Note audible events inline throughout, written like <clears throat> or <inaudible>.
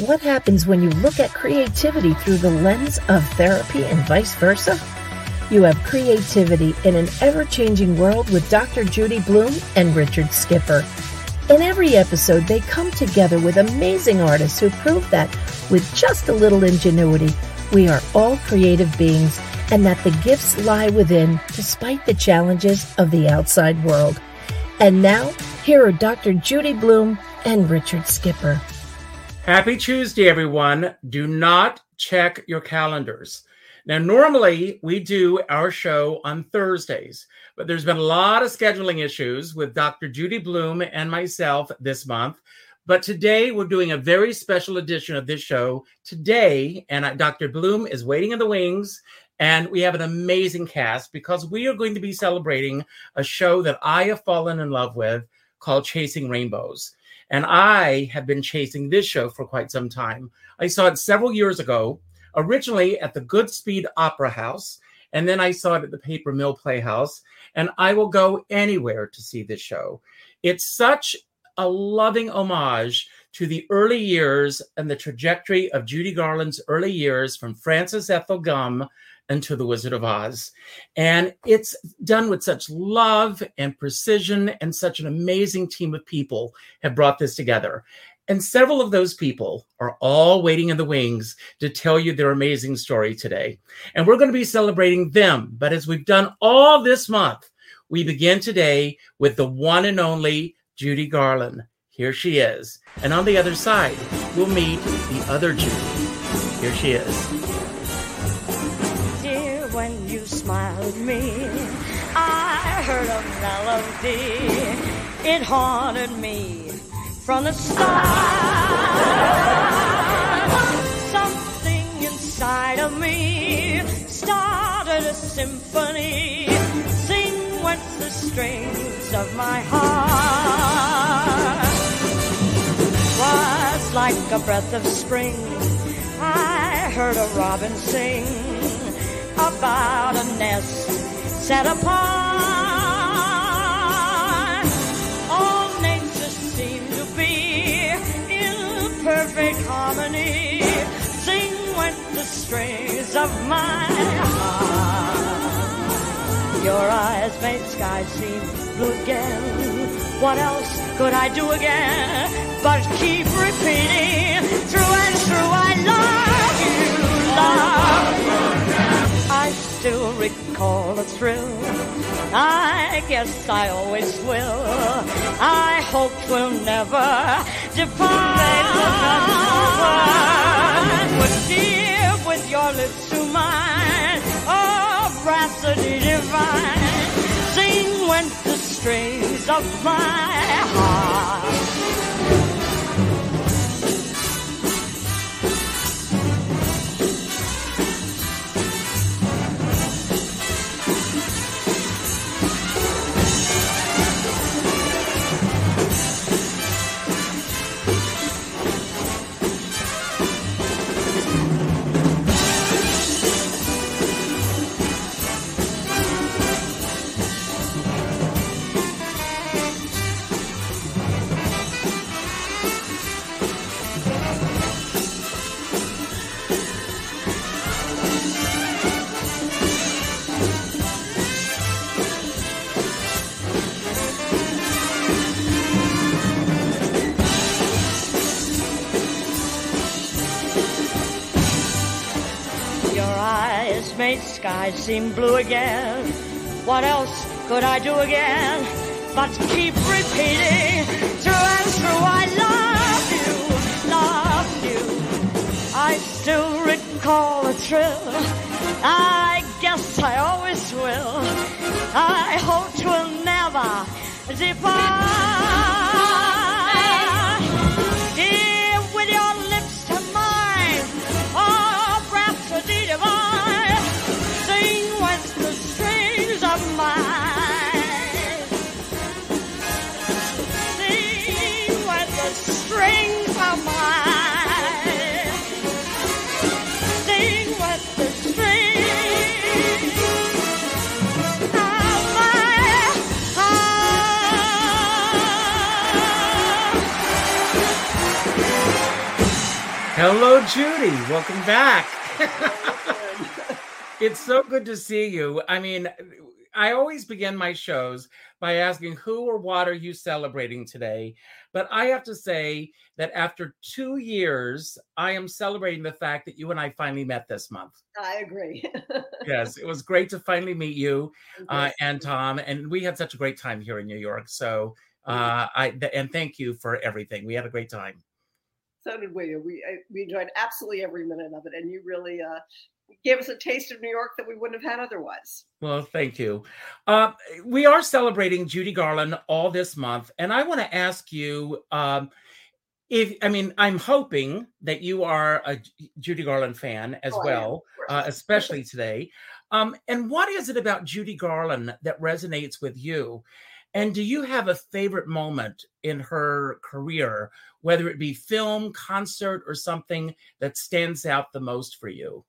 What happens when you look at creativity through the lens of therapy and vice versa? You have creativity in an ever changing world with Dr. Judi Bloom and Richard Skipper. In every episode, they come together with amazing artists who prove that with just a little ingenuity, we are all creative beings and that the gifts lie within despite the challenges of the outside world. And now, here are Dr. Judi Bloom and Richard Skipper. Happy Tuesday, everyone. Do not check your calendars. Now, normally we do our show on Thursdays, but there's been a lot of scheduling issues with Dr. Judi Bloom and myself this month. But today we're doing a very special edition of this show today, and Dr. Bloom is waiting in the wings. And we have an amazing cast because we are going to be celebrating a show that I have fallen in love with called Chasing Rainbows. And I have been chasing this show for quite some time. I saw it several years ago originally at the Goodspeed Opera House, and then I saw it at the Paper Mill Playhouse. And I will go anywhere to see this show. It's such a loving homage to the early years and the trajectory of Judy Garland's early years from Frances Ethel Gumm into The Wizard of Oz. And it's done with such love and precision, and such an amazing team of people have brought this together. And several of those people are all waiting in the wings to tell you their amazing story today. And we're going to be celebrating them. But as we've done all this month, we begin today with the one and only Judy Garland. Here she is. And on the other side, we'll meet the other Judy. Here she is. Smile at me, I heard a melody. It haunted me from the start. Something inside of me started a symphony. Sing went the strings of my heart. Was like a breath of spring. I heard a robin sing about a nest set apart. All nature seems to be in perfect harmony. Sing went the strings of my heart. Your eyes made sky seem blue again. What else could I do again but keep repeating through and through? I love you, love still recall the thrill. I guess I always will. I hope we'll never depart. But dear, with your lips to mine, oh, rhapsody divine, sing went the strings of my heart. Skies seem blue again. What else could I do again but keep repeating through and through? I love you, love you. I still recall the thrill. I guess I always will. I hope will never depart. Hello, Judi. Welcome back. <laughs> it's so good to see you. I mean, I always begin my shows by asking who or what are you celebrating today? But I have to say that after two years, I am celebrating the fact that you and I finally met this month. I agree. <laughs> yes, it was great to finally meet you uh, and Tom, and we had such a great time here in New York. So, uh, I and thank you for everything. We had a great time. So did we. We we enjoyed absolutely every minute of it, and you really uh, gave us a taste of New York that we wouldn't have had otherwise. Well, thank you. Uh, we are celebrating Judy Garland all this month, and I want to ask you. Um, if I mean, I'm hoping that you are a Judy Garland fan as oh, well, uh, especially today. Um, and what is it about Judy Garland that resonates with you? And do you have a favorite moment in her career, whether it be film, concert, or something that stands out the most for you?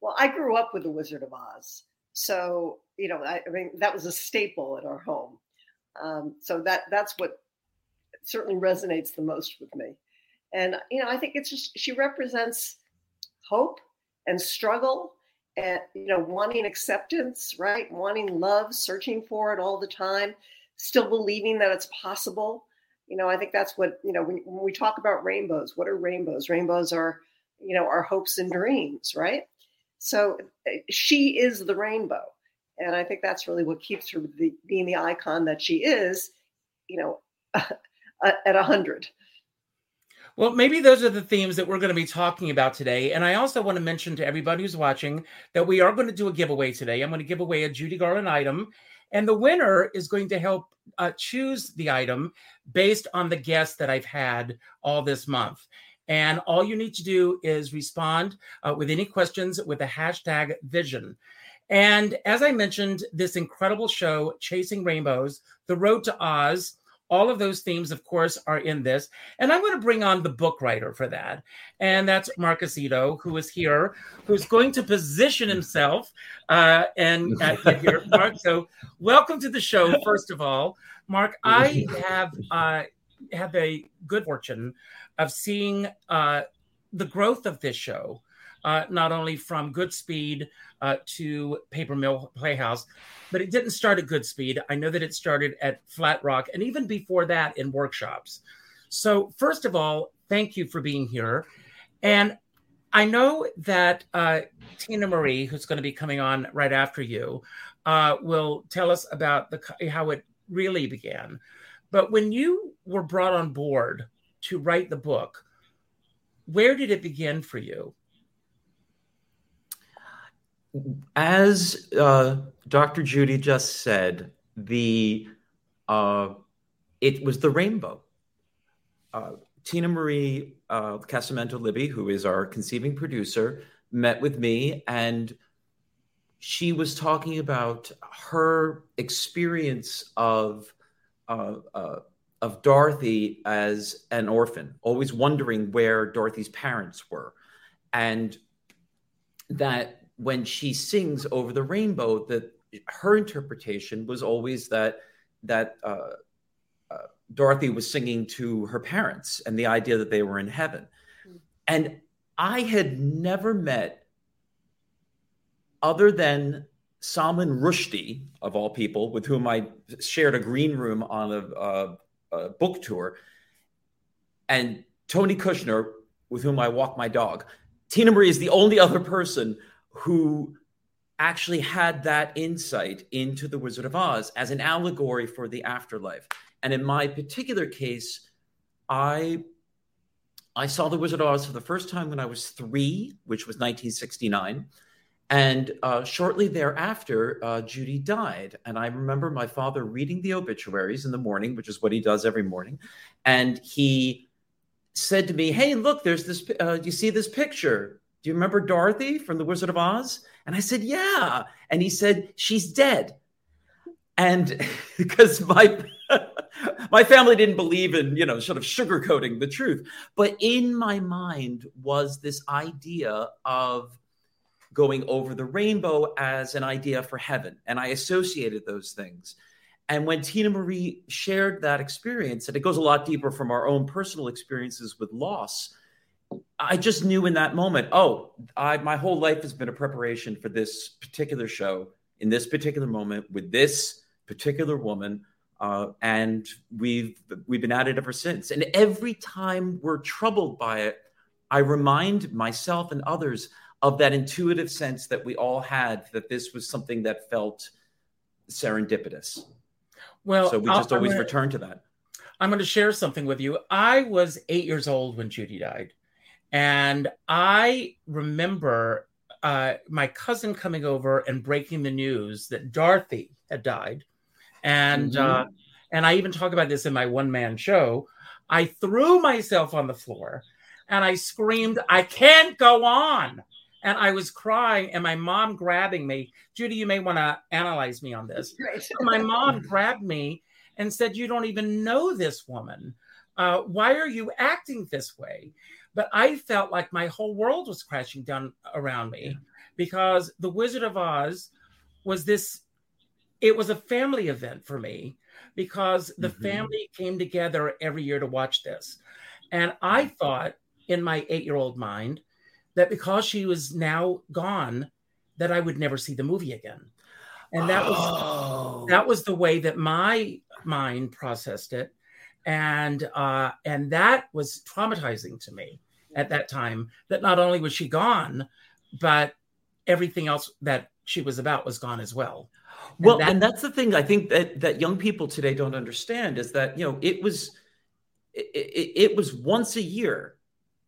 Well, I grew up with The Wizard of Oz. So, you know, I, I mean, that was a staple at our home. Um, so that that's what certainly resonates the most with me. And, you know, I think it's just, she represents hope and struggle and, you know, wanting acceptance, right? Wanting love, searching for it all the time, still believing that it's possible. You know, I think that's what, you know, when, when we talk about rainbows, what are rainbows? Rainbows are, you know, our hopes and dreams, right? So eh, she is the rainbow. And I think that's really what keeps her the, being the icon that she is, you know, <laughs> at 100. Well, maybe those are the themes that we're going to be talking about today. And I also want to mention to everybody who's watching that we are going to do a giveaway today. I'm going to give away a Judy Garland item, and the winner is going to help uh, choose the item based on the guests that I've had all this month. And all you need to do is respond uh, with any questions with the hashtag vision. And as I mentioned, this incredible show, Chasing Rainbows, The Road to Oz, all of those themes, of course, are in this. And I'm going to bring on the book writer for that. And that's Marc Acito, who is here, who's going to position himself uh, and uh, here. <laughs> Marc, so welcome to the show, first of all. Marc, I have uh, have the good fortune of seeing uh, the growth of this show, uh, not only from Goodspeed uh, to Paper Mill Playhouse, but it didn't start at Goodspeed. I know that it started at Flat Rock and even before that in workshops. So, first of all, thank you for being here. And I know that uh, Tina Marie, who's going to be coming on right after you, uh, will tell us about the how it really began. But when you were brought on board to write the book, where did it begin for you? As uh, Dr. Judi just said, the uh, it was the rainbow. Uh, Tina Marie uh, Casamento Libby, who is our conceiving producer, met with me and she was talking about her experience of uh, uh, of Dorothy as an orphan, always wondering where Dorothy's parents were. And that when she sings over the rainbow, that her interpretation was always that that uh, uh, Dorothy was singing to her parents and the idea that they were in heaven. And I had never met, other than Salman Rushdie, of all people, with whom I shared a green room on a, uh, uh, book tour, and Tony Kushner, with whom I walk my dog. Tina Marie is the only other person who actually had that insight into the Wizard of Oz as an allegory for the afterlife. And in my particular case, I I saw the Wizard of Oz for the first time when I was three, which was 1969. And uh, shortly thereafter, uh, Judy died. And I remember my father reading the obituaries in the morning, which is what he does every morning. And he said to me, Hey, look, there's this, uh, you see this picture? Do you remember Dorothy from The Wizard of Oz? And I said, Yeah. And he said, She's dead. And <laughs> because my, <laughs> my family didn't believe in, you know, sort of sugarcoating the truth. But in my mind was this idea of, going over the rainbow as an idea for heaven. And I associated those things. And when Tina Marie shared that experience, and it goes a lot deeper from our own personal experiences with loss, I just knew in that moment, oh, I my whole life has been a preparation for this particular show in this particular moment with this particular woman. Uh, and we've we've been at it ever since. And every time we're troubled by it, I remind myself and others of that intuitive sense that we all had that this was something that felt serendipitous. Well, so we just I'll, always gonna, return to that. I'm going to share something with you. I was eight years old when Judy died, and I remember uh, my cousin coming over and breaking the news that Dorothy had died, and mm-hmm. uh, and I even talk about this in my one man show. I threw myself on the floor, and I screamed, "I can't go on!" and I was crying, and my mom grabbing me. Judi, you may want to analyze me on this. my mom <laughs> grabbed me and said, "You don't even know this woman. Uh, why are you acting this way?" But I felt like my whole world was crashing down around me yeah. because the Wizard of Oz was this. It was a family event for me because the mm-hmm. family came together every year to watch this, and I thought in my eight-year-old mind that because she was now gone, that I would never see the movie again. And that was oh. that was the way that my mind processed it. And uh, and that was traumatizing to me at that time, that not only was she gone, but everything else that she was about was gone as well. And well, that- and that's the thing I think that that young people today don't understand is that you know it was it, it, it was once a year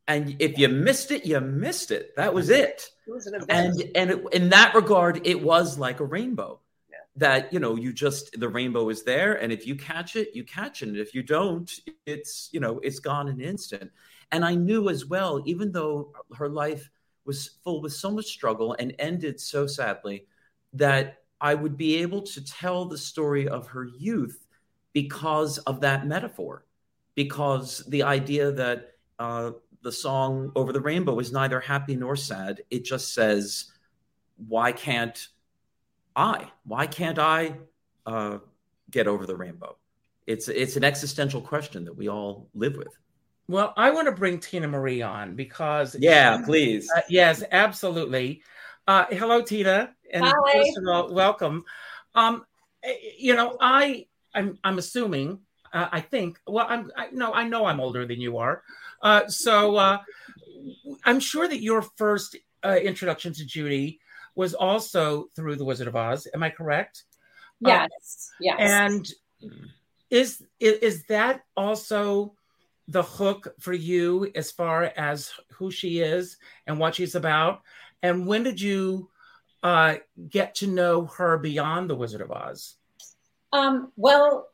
and if you missed it, you missed it. That was it. it was an and and it, in that regard, it was like a rainbow. Yeah. That you know, you just the rainbow is there, and if you catch it, you catch it. And if you don't, it's you know, it's gone in an instant. And I knew as well, even though her life was full with so much struggle and ended so sadly, that I would be able to tell the story of her youth because of that metaphor, because the idea that. Uh, the song Over the Rainbow is neither happy nor sad. It just says, why can't I? Why can't I uh, get over the rainbow? It's it's an existential question that we all live with. Well, I want to bring Tina Marie on because yeah, please. Uh, yes, absolutely. Uh, hello, Tina, and Hi. first of all, welcome. Um, eh, you know, I I'm I'm assuming uh, I think well I'm I, no I know I'm older than you are, uh, so uh, I'm sure that your first uh, introduction to Judy was also through The Wizard of Oz. Am I correct? Uh, yes. yes. And is, is is that also the hook for you as far as who she is and what she's about? And when did you uh, get to know her beyond The Wizard of Oz? Um, well,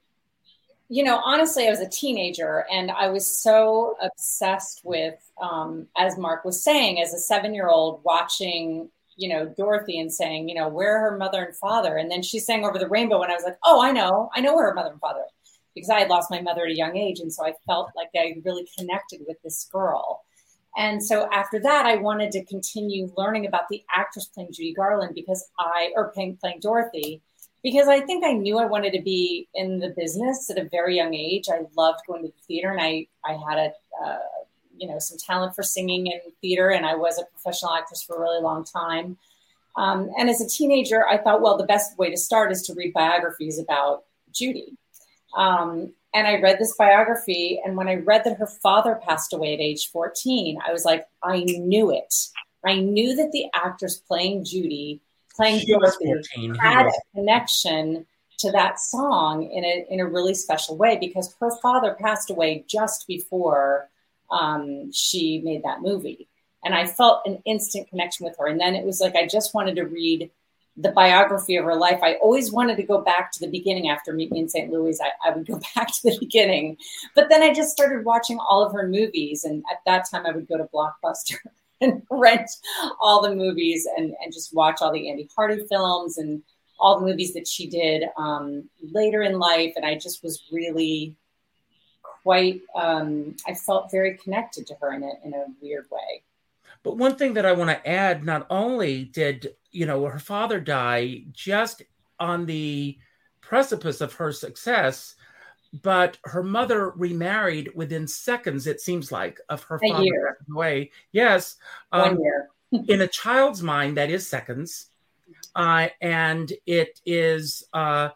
you know, honestly, I was a teenager and I was so obsessed with, um, as Marc was saying, as a seven year old watching, you know, Dorothy and saying, you know, where are her mother and father? And then she sang over the rainbow and I was like, oh, I know, I know where her mother and father because I had lost my mother at a young age. And so I felt like I really connected with this girl. And so after that, I wanted to continue learning about the actress playing Judy Garland because I, or playing, playing Dorothy, because I think I knew I wanted to be in the business at a very young age. I loved going to the theater, and I I had a uh, you know some talent for singing in theater, and I was a professional actress for a really long time. Um, and as a teenager, I thought, well, the best way to start is to read biographies about Judy. Um, and I read this biography, and when I read that her father passed away at age 14, I was like, I knew it. I knew that the actress playing Judy playing Dorothy had a connection to that song in a in a really special way because her father passed away just before um, she made that movie, and I felt an instant connection with her. And then it was like I just wanted to read the biography of her life. I always wanted to go back to the beginning after Meet Me in St. Louis. I, I would go <laughs> back to the beginning, but then I just started watching all of her movies, and at that time I would go to Blockbuster <laughs> and rent all the movies and, and just watch all the Andy Hardy films and all the movies that she did um, later in life. And I just was really quite, um, I felt very connected to her in a, in a weird way. But one thing that I want to add not only did, you know, her father die just on the precipice of her success, but her mother remarried within seconds, it seems like, of her A father year. away. Yes. One Um, year. <laughs> in a child's mind, that is seconds. Uh, and it is, uh,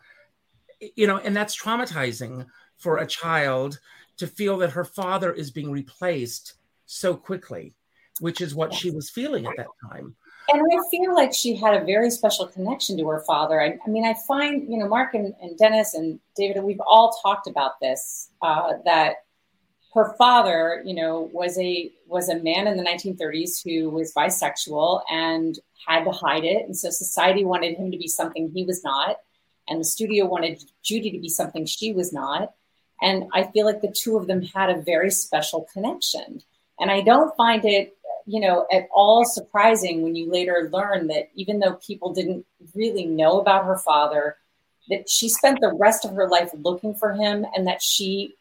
you know, and that's traumatizing for a child to feel that her father is being replaced so quickly, which is what she was feeling at that time. And I feel like she had a very special connection to her father. I, I mean, I find, you know, Marc and, and Denis and David, we've all talked about this, uh, that her father, you know, was a was a man in the 1930s who was bisexual and had to hide it. And so society wanted him to be something he was not. And the studio wanted Judy to be something she was not. And I feel like the two of them had a very special connection. And I don't find it you know, at all surprising when you later learn that even though people didn't really know about her father, that she spent the rest of her life looking for him and that she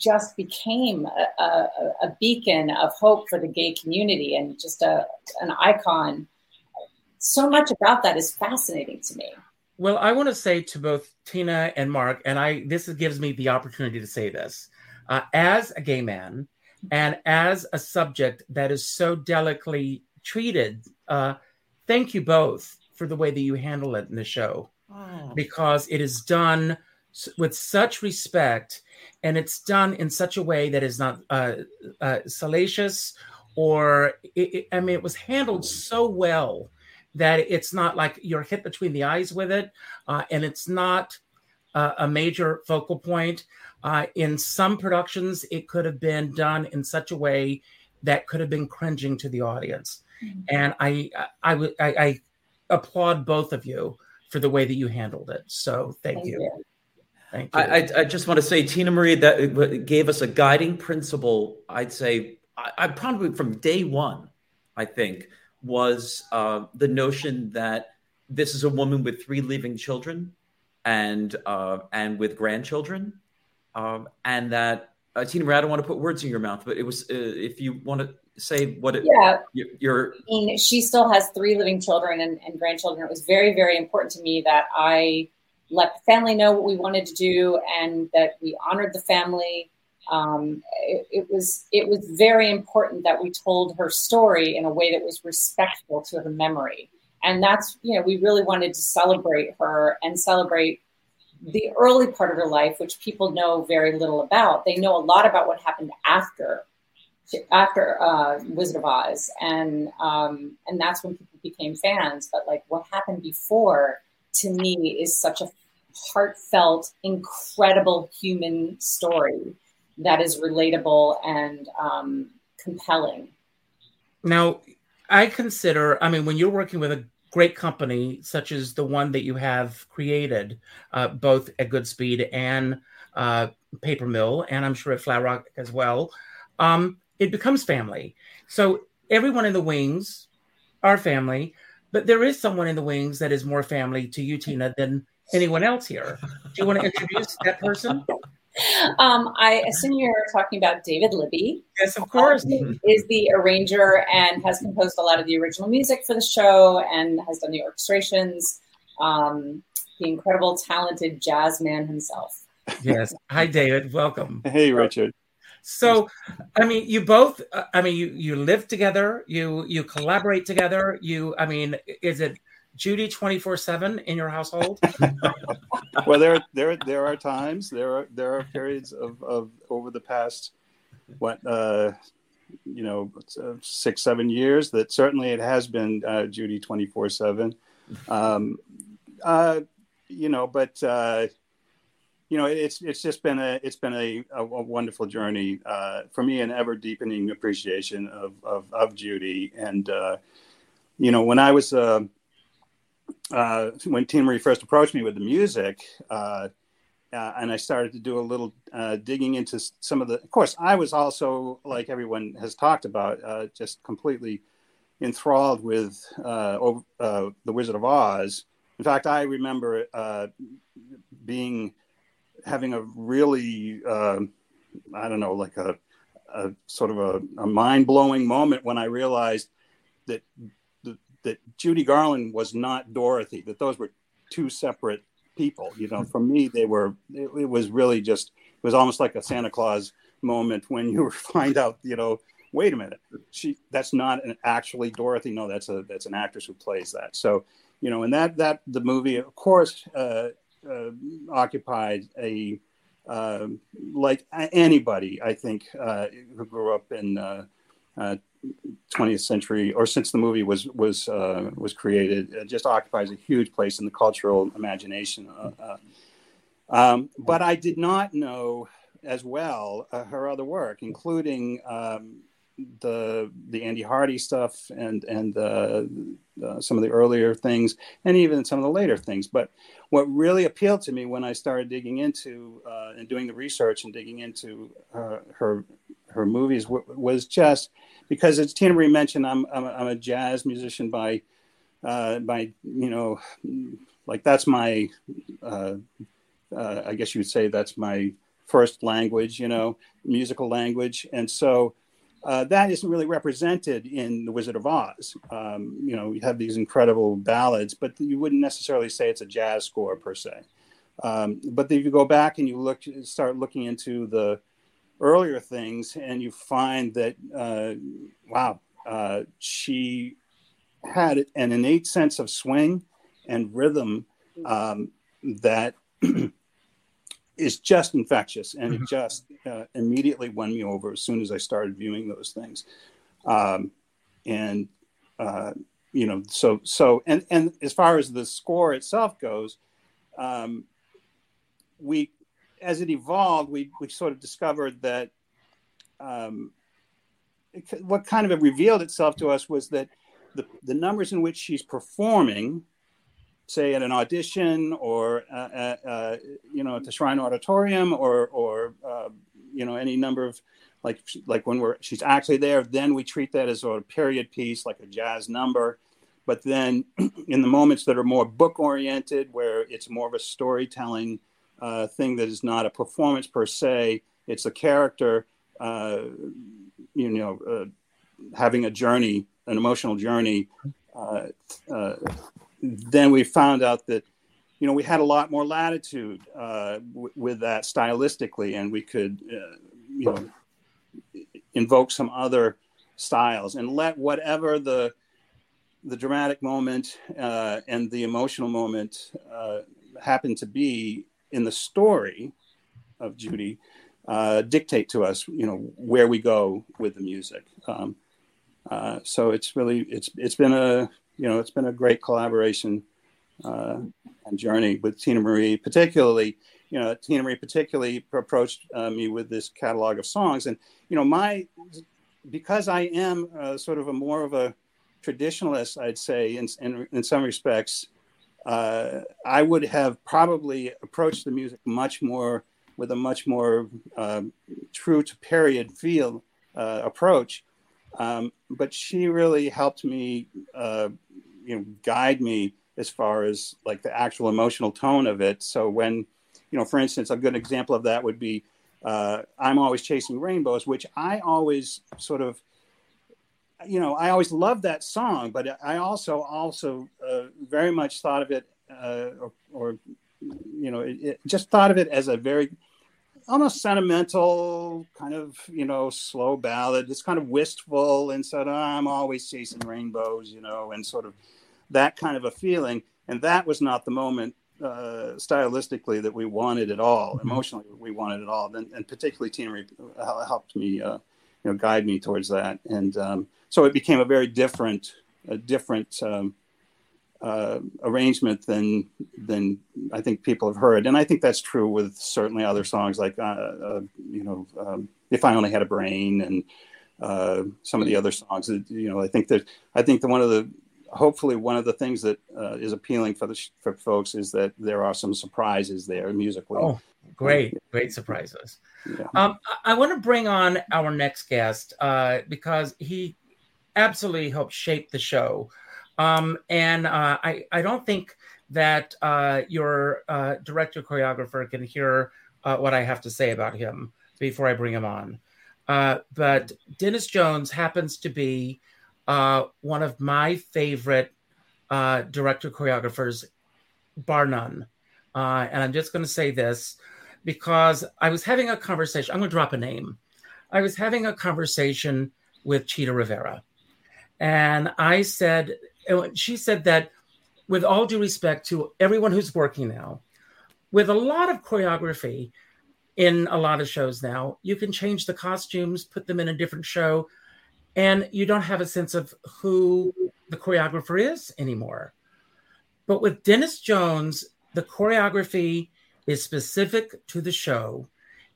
just became a, a, a beacon of hope for the gay community and just a, an icon. So much about that is fascinating to me. Well, I want to say to both Tina and Marc, and I this gives me the opportunity to say this. Uh, as a gay man, and as a subject that is so delicately treated, uh, thank you both for the way that you handle it in the show. Because it is done with such respect and it's done in such a way that is not uh, uh, salacious or it, it- I mean, it was handled so well that it's not like you're hit between the eyes with it, uh, and it's not uh, a major focal point. Uh, in some productions, it could have been done in such a way that could have been cringing to the audience. And I, I, would, I, I applaud both of you for the way that you handled it. So thank, Thank you. you. Thank you. I, I, I just want to say, Tina Marie, that gave us a guiding principle. I'd say, I, I probably from day one, I think, was uh, the notion that this is a woman with three living children, and uh, and with grandchildren, um, and that uh, Tina Marie, I don't want to put words in your mouth, but it was uh, if you want to say what it, Yeah, your, your I mean, she still has three living children and, and grandchildren. It was very, very important to me that I let the family know what we wanted to do and that we honored the family. Um, it, it was it was very important that we told her story in a way that was respectful to her memory, and that's you know we really wanted to celebrate her and celebrate the early part of her life, which people know very little about. They know a lot about what happened after after uh, Wizard of Oz, and um, and that's when people became fans. But like what happened before, to me, is such a heartfelt, incredible human story that is relatable and um, compelling. Now, I consider, I mean, when you're working with a great company such as the one that you have created, uh, both at Goodspeed and uh, Paper Mill, and I'm sure at Flat Rock as well, um, it becomes family. So everyone in the wings are family, but there is someone in the wings that is more family to you, Tina, than anyone else here. Do you want to introduce that person? <laughs> Um, I assume you're talking about David Libby. Yes, of course. He is the arranger and has composed a lot of the original music for the show and has done the orchestrations. Um, the incredible, talented jazz man himself. Yes. Hi, David. Welcome. Hey, Richard. So, I mean, you both. uh, I mean, you you live together. You you collaborate together. You. I mean, is it Judy twenty four seven in your household? <laughs> Well, there, there, there are times. There are there are periods of, of over the past what uh, you know six seven years that certainly it has been uh, Judy twenty four seven. Um, uh, you know, but uh, you know, it's it's just been a it's been a, a, a wonderful journey uh, for me, an ever deepening appreciation of of, of Judy. And uh, you know, when I was uh, uh, when Tina Marie first approached me with the music, uh, uh, and I started to do a little uh, digging into some of the. Of course, I was also like everyone has talked about, uh, just completely enthralled with uh, the Wizard of Oz. In fact, I remember being having a really, uh, I don't know, like a, a sort of a, a mind blowing moment when I realized that that Judy Garland was not Dorothy, that those were two separate people. You know, for me, they were, it, it was really just it was almost like a Santa Claus moment when you <laughs> find out, you know, wait a minute, she that's not an actually Dorothy. No, that's a that's an actress who plays that. So, you know, and that that the movie, of course, uh, uh, occupied a uh, like anybody I think uh, who grew up in 20th uh, century or since the movie was was uh, was created, it just occupies a huge place in the cultural imagination. Um, but I did not know as well her other work, including um, the the Andy Hardy stuff and and uh, uh, some of the earlier things and even some of the later things. But what really appealed to me when I started digging into uh, and doing the research and digging into uh, her her movies w- was just because as Tina Marie mentioned, I'm I'm, I'm a jazz musician by uh, by you know like that's my uh, I guess you would say that's my first language, you know, musical language, and so uh, that isn't really represented in The Wizard of Oz. Um, you know, you have these incredible ballads, but you wouldn't necessarily say it's a jazz score per se. Um, but if you go back and you look, start looking into the earlier things, and you find that, uh, wow, uh, she had an innate sense of swing and rhythm um, that <clears throat> is just infectious, and mm-hmm. it just uh, immediately won me over as soon as I started viewing those things. Um, and uh, you know, so so and and as far as the score itself goes, um, we as it evolved, we we sort of discovered that um, it, what kind of revealed itself to us was that the the numbers in which she's performing say at an audition or uh, uh, uh, you know at the Shrine Auditorium or or uh, you know any number of like like when we're she's actually there, then we treat that as a period piece like a jazz number. But then <clears throat> in the moments that are more book oriented, where it's more of a storytelling uh, thing that is not a performance per se, it's a character, uh, you know, having a journey, an emotional journey. Uh, uh, then we found out that you know we had a lot more latitude uh, w- with that stylistically, and we could uh, you know invoke some other styles and let whatever the the dramatic moment uh, and the emotional moment uh, happen to be in the story of Judy uh, dictate to us, you know, where we go with the music. Um, uh, so it's really it's it's been a you know, it's been a great collaboration uh, and journey with Tina Marie, particularly. You know, Tina Marie particularly approached uh, me with this catalog of songs, and you know, my because I am uh, sort of a more of a traditionalist, I'd say, in in, in some respects, uh, I would have probably approached the music much more with a much more um, true to period feel uh, approach. Um, but she really helped me uh, you know guide me as far as like the actual emotional tone of it. So when you know, for instance, a good example of that would be uh, "I'm Always Chasing Rainbows," which I always sort of you know I always loved that song, but I also also uh, very much thought of it uh, or, or, you know it, it just thought of it as a very almost sentimental, kind of you know slow ballad. It's kind of wistful and said, oh, "I'm always chasing rainbows," you know, and sort of that kind of a feeling. And that was not the moment uh, stylistically that we wanted at all. Mm-hmm. Emotionally, we wanted it all. And, and particularly Tina helped me, uh, you know, guide me towards that. And um, so it became a very different, a different um, uh, arrangement than than I think people have heard. And I think that's true with certainly other songs like, uh, uh, you know, um, "If I Only Had a Brain" and uh, some of the other songs. That, you know, I think that I think that one of the hopefully one of the things that uh, is appealing for the for folks is that there are some surprises there musically. Oh, great, great surprises. Yeah. Um, I, I want to bring on our next guest uh, because he absolutely helped shape the show, um, and uh, I I don't think that uh, your uh, director choreographer can hear uh, what I have to say about him before I bring him on. but Denis Jones happens to be uh, one of my favorite uh, director choreographers, bar none. Uh, and I'm just going to say this because I was having a conversation. I'm going to drop a name. I was having a conversation with Chita Rivera, and I said, she said that with all due respect to everyone who's working now, with a lot of choreography in a lot of shows now, you can change the costumes, put them in a different show, and you don't have a sense of who the choreographer is anymore. But with Denis Jones, the choreography is specific to the show,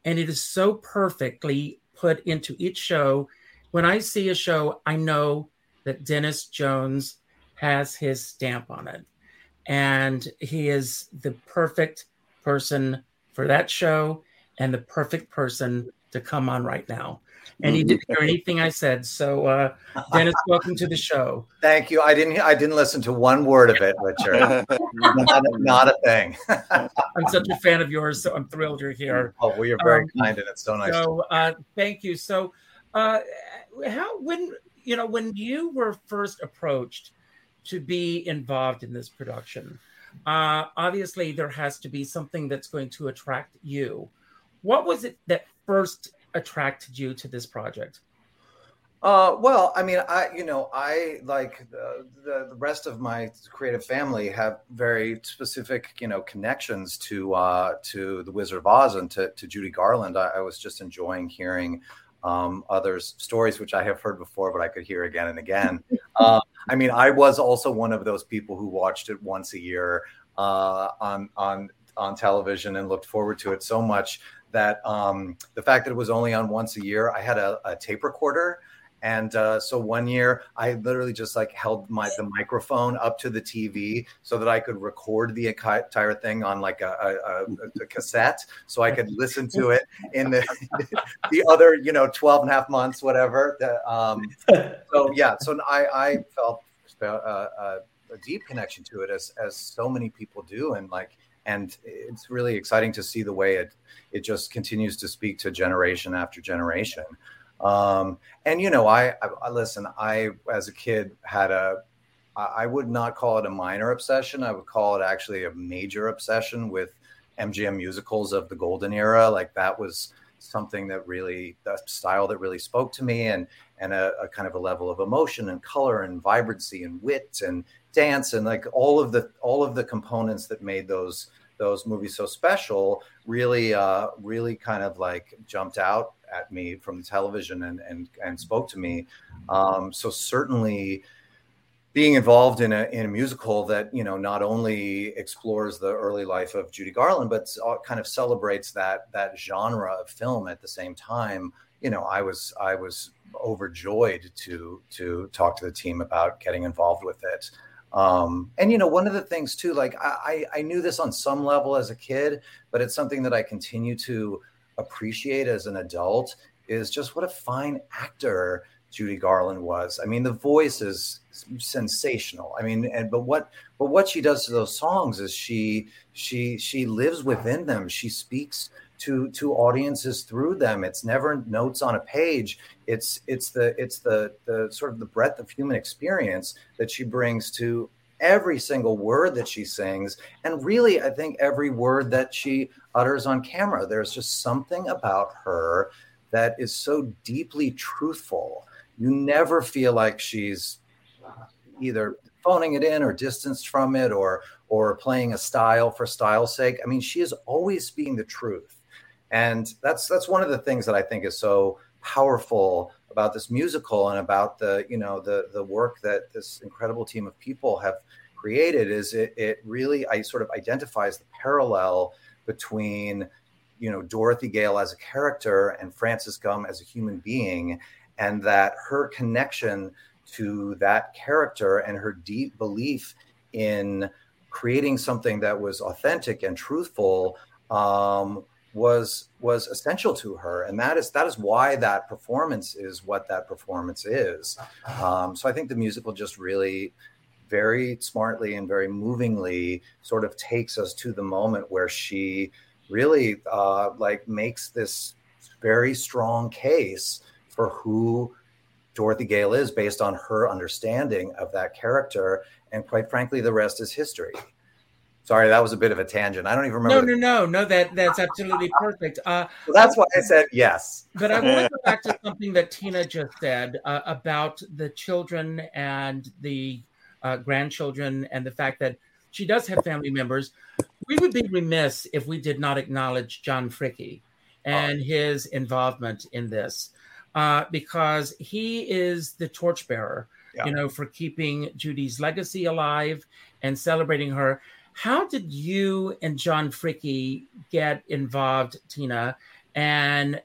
and it is so perfectly put into each show. When I see a show, I know that Denis Jones has his stamp on it. And he is the perfect person for that show and the perfect person to come on right now. And he didn't hear anything I said. So, uh, Denis, <laughs> welcome to the show. Thank you. I didn't. I didn't listen to one word of it, Richard. <laughs> not, not, a thing. I'm such a fan of yours, so I'm thrilled you're here. <laughs> Oh, well, you're very um, kind, and it's so nice. So, uh, thank you. So, uh, how when you know when you were first approached to be involved in this production, uh, obviously there has to be something that's going to attract you. What was it that first attracted you to this project? Uh, well, I mean, I you know, I like the, the, the rest of my creative family have very specific you know connections to uh, to the Wizard of Oz and to, to Judy Garland. I, I was just enjoying hearing um, others' stories, which I have heard before, but I could hear again and again. uh, <laughs> I mean, I was also one of those people who watched it once a year uh, on on on television and looked forward to it so much that um, the fact that it was only on once a year, I had a, a tape recorder and uh, so one year, I literally just like held my the microphone up to the TV so that I could record the entire thing on like a, a, a cassette, so I could listen to it in the <laughs> the other you know 12 and a half months, whatever. Um, so yeah, so I I felt uh, uh, a deep connection to it as as so many people do, and like and it's really exciting to see the way it it just continues to speak to generation after generation. Um, and you know, I, I, listen. I, as a kid, had a. I would not call it a minor obsession. I would call it actually a major obsession with MGM musicals of the golden era. Like that was something that really, the style that really spoke to me, and and a, a kind of a level of emotion and color and vibrancy and wit and dance and like all of the all of the components that made those those movies so special really uh really kind of like jumped out at me from the television and and and spoke to me. Um, so certainly being involved in a in a musical that you know not only explores the early life of Judy Garland, but kind of celebrates that that genre of film at the same time. You know, I was I was overjoyed to to talk to the team about getting involved with it. Um, and you know, one of the things too, like I I knew this on some level as a kid, but it's something that I continue to appreciate as an adult is just what a fine actor Judy Garland was. I mean, the voice is sensational. I mean, and but what but what she does to those songs is she she she lives within them. She speaks to to audiences through them. It's never notes on a page. It's it's the it's the the sort of the breadth of human experience that she brings to every single word that she sings and really i think every word that she utters on camera. There's just something about her that is so deeply truthful. You never feel like she's either phoning it in or distanced from it or or playing a style for style's sake. I mean she is always speaking the truth. And that's that's one of the things that i think is so powerful about this musical and about the you know the the work that this incredible team of people have created is it, it really i sort of identifies the parallel between you know dorothy gale as a character and frances gumm as a human being and that her connection to that character and her deep belief in creating something that was authentic and truthful um, was was essential to her. And that is that is why that performance is what that performance is. Um, so i think the musical just really very smartly and very movingly sort of takes us to the moment where she really uh, like makes this very strong case for who dorothy gale is based on her understanding of that character and quite frankly the rest is history Sorry, that was a bit of a tangent. I don't even remember. No, remember. no, no, no. That that's absolutely perfect. Uh, So that's why I said yes. but I want to go back to <laughs> something that Tina just said uh, about the children and the uh, grandchildren, and the fact that she does have family members. We would be remiss if we did not acknowledge John Fricke and his involvement in this, uh, because he is the torchbearer, Yeah. you know, for keeping Judy's legacy alive and celebrating her. How did you and John Fricke get involved, Tina? And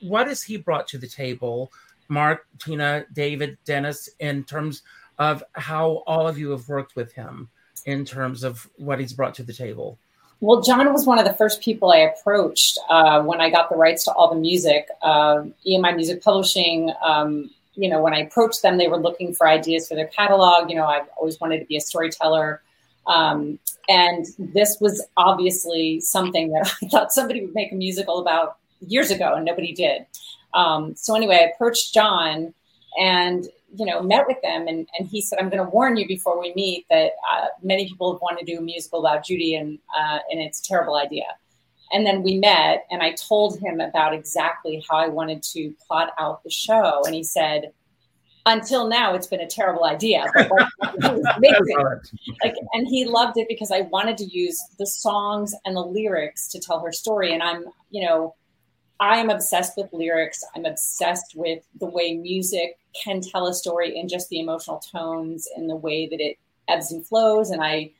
what has he brought to the table, Marc, Tina, David, Denis, in terms of how all of you have worked with him in terms of what he's brought to the table? Well, John was one of the first people I approached uh, when I got the rights to all the music. Uh, EMI Music Publishing, um, you know, when I approached them, they were looking for ideas for their catalog. You know, I've always wanted to be a storyteller. Um, and this was obviously something that <laughs> I thought somebody would make a musical about years ago, and nobody did. Um, so anyway, I approached John and you know met with them, and, and he said, "I'm going to warn you before we meet that uh, many people have wanted to do a musical about Judy, and uh, and it's a terrible idea." And then we met, and I told him about exactly how I wanted to plot out the show, and he said, "Until now, it's been a terrible idea." But like, it was amazing like and he loved it because i wanted to use the songs and the lyrics to tell her story and i'm you know i am obsessed with lyrics i'm obsessed with the way music can tell a story in just the emotional tones and the way that it ebbs and flows. And i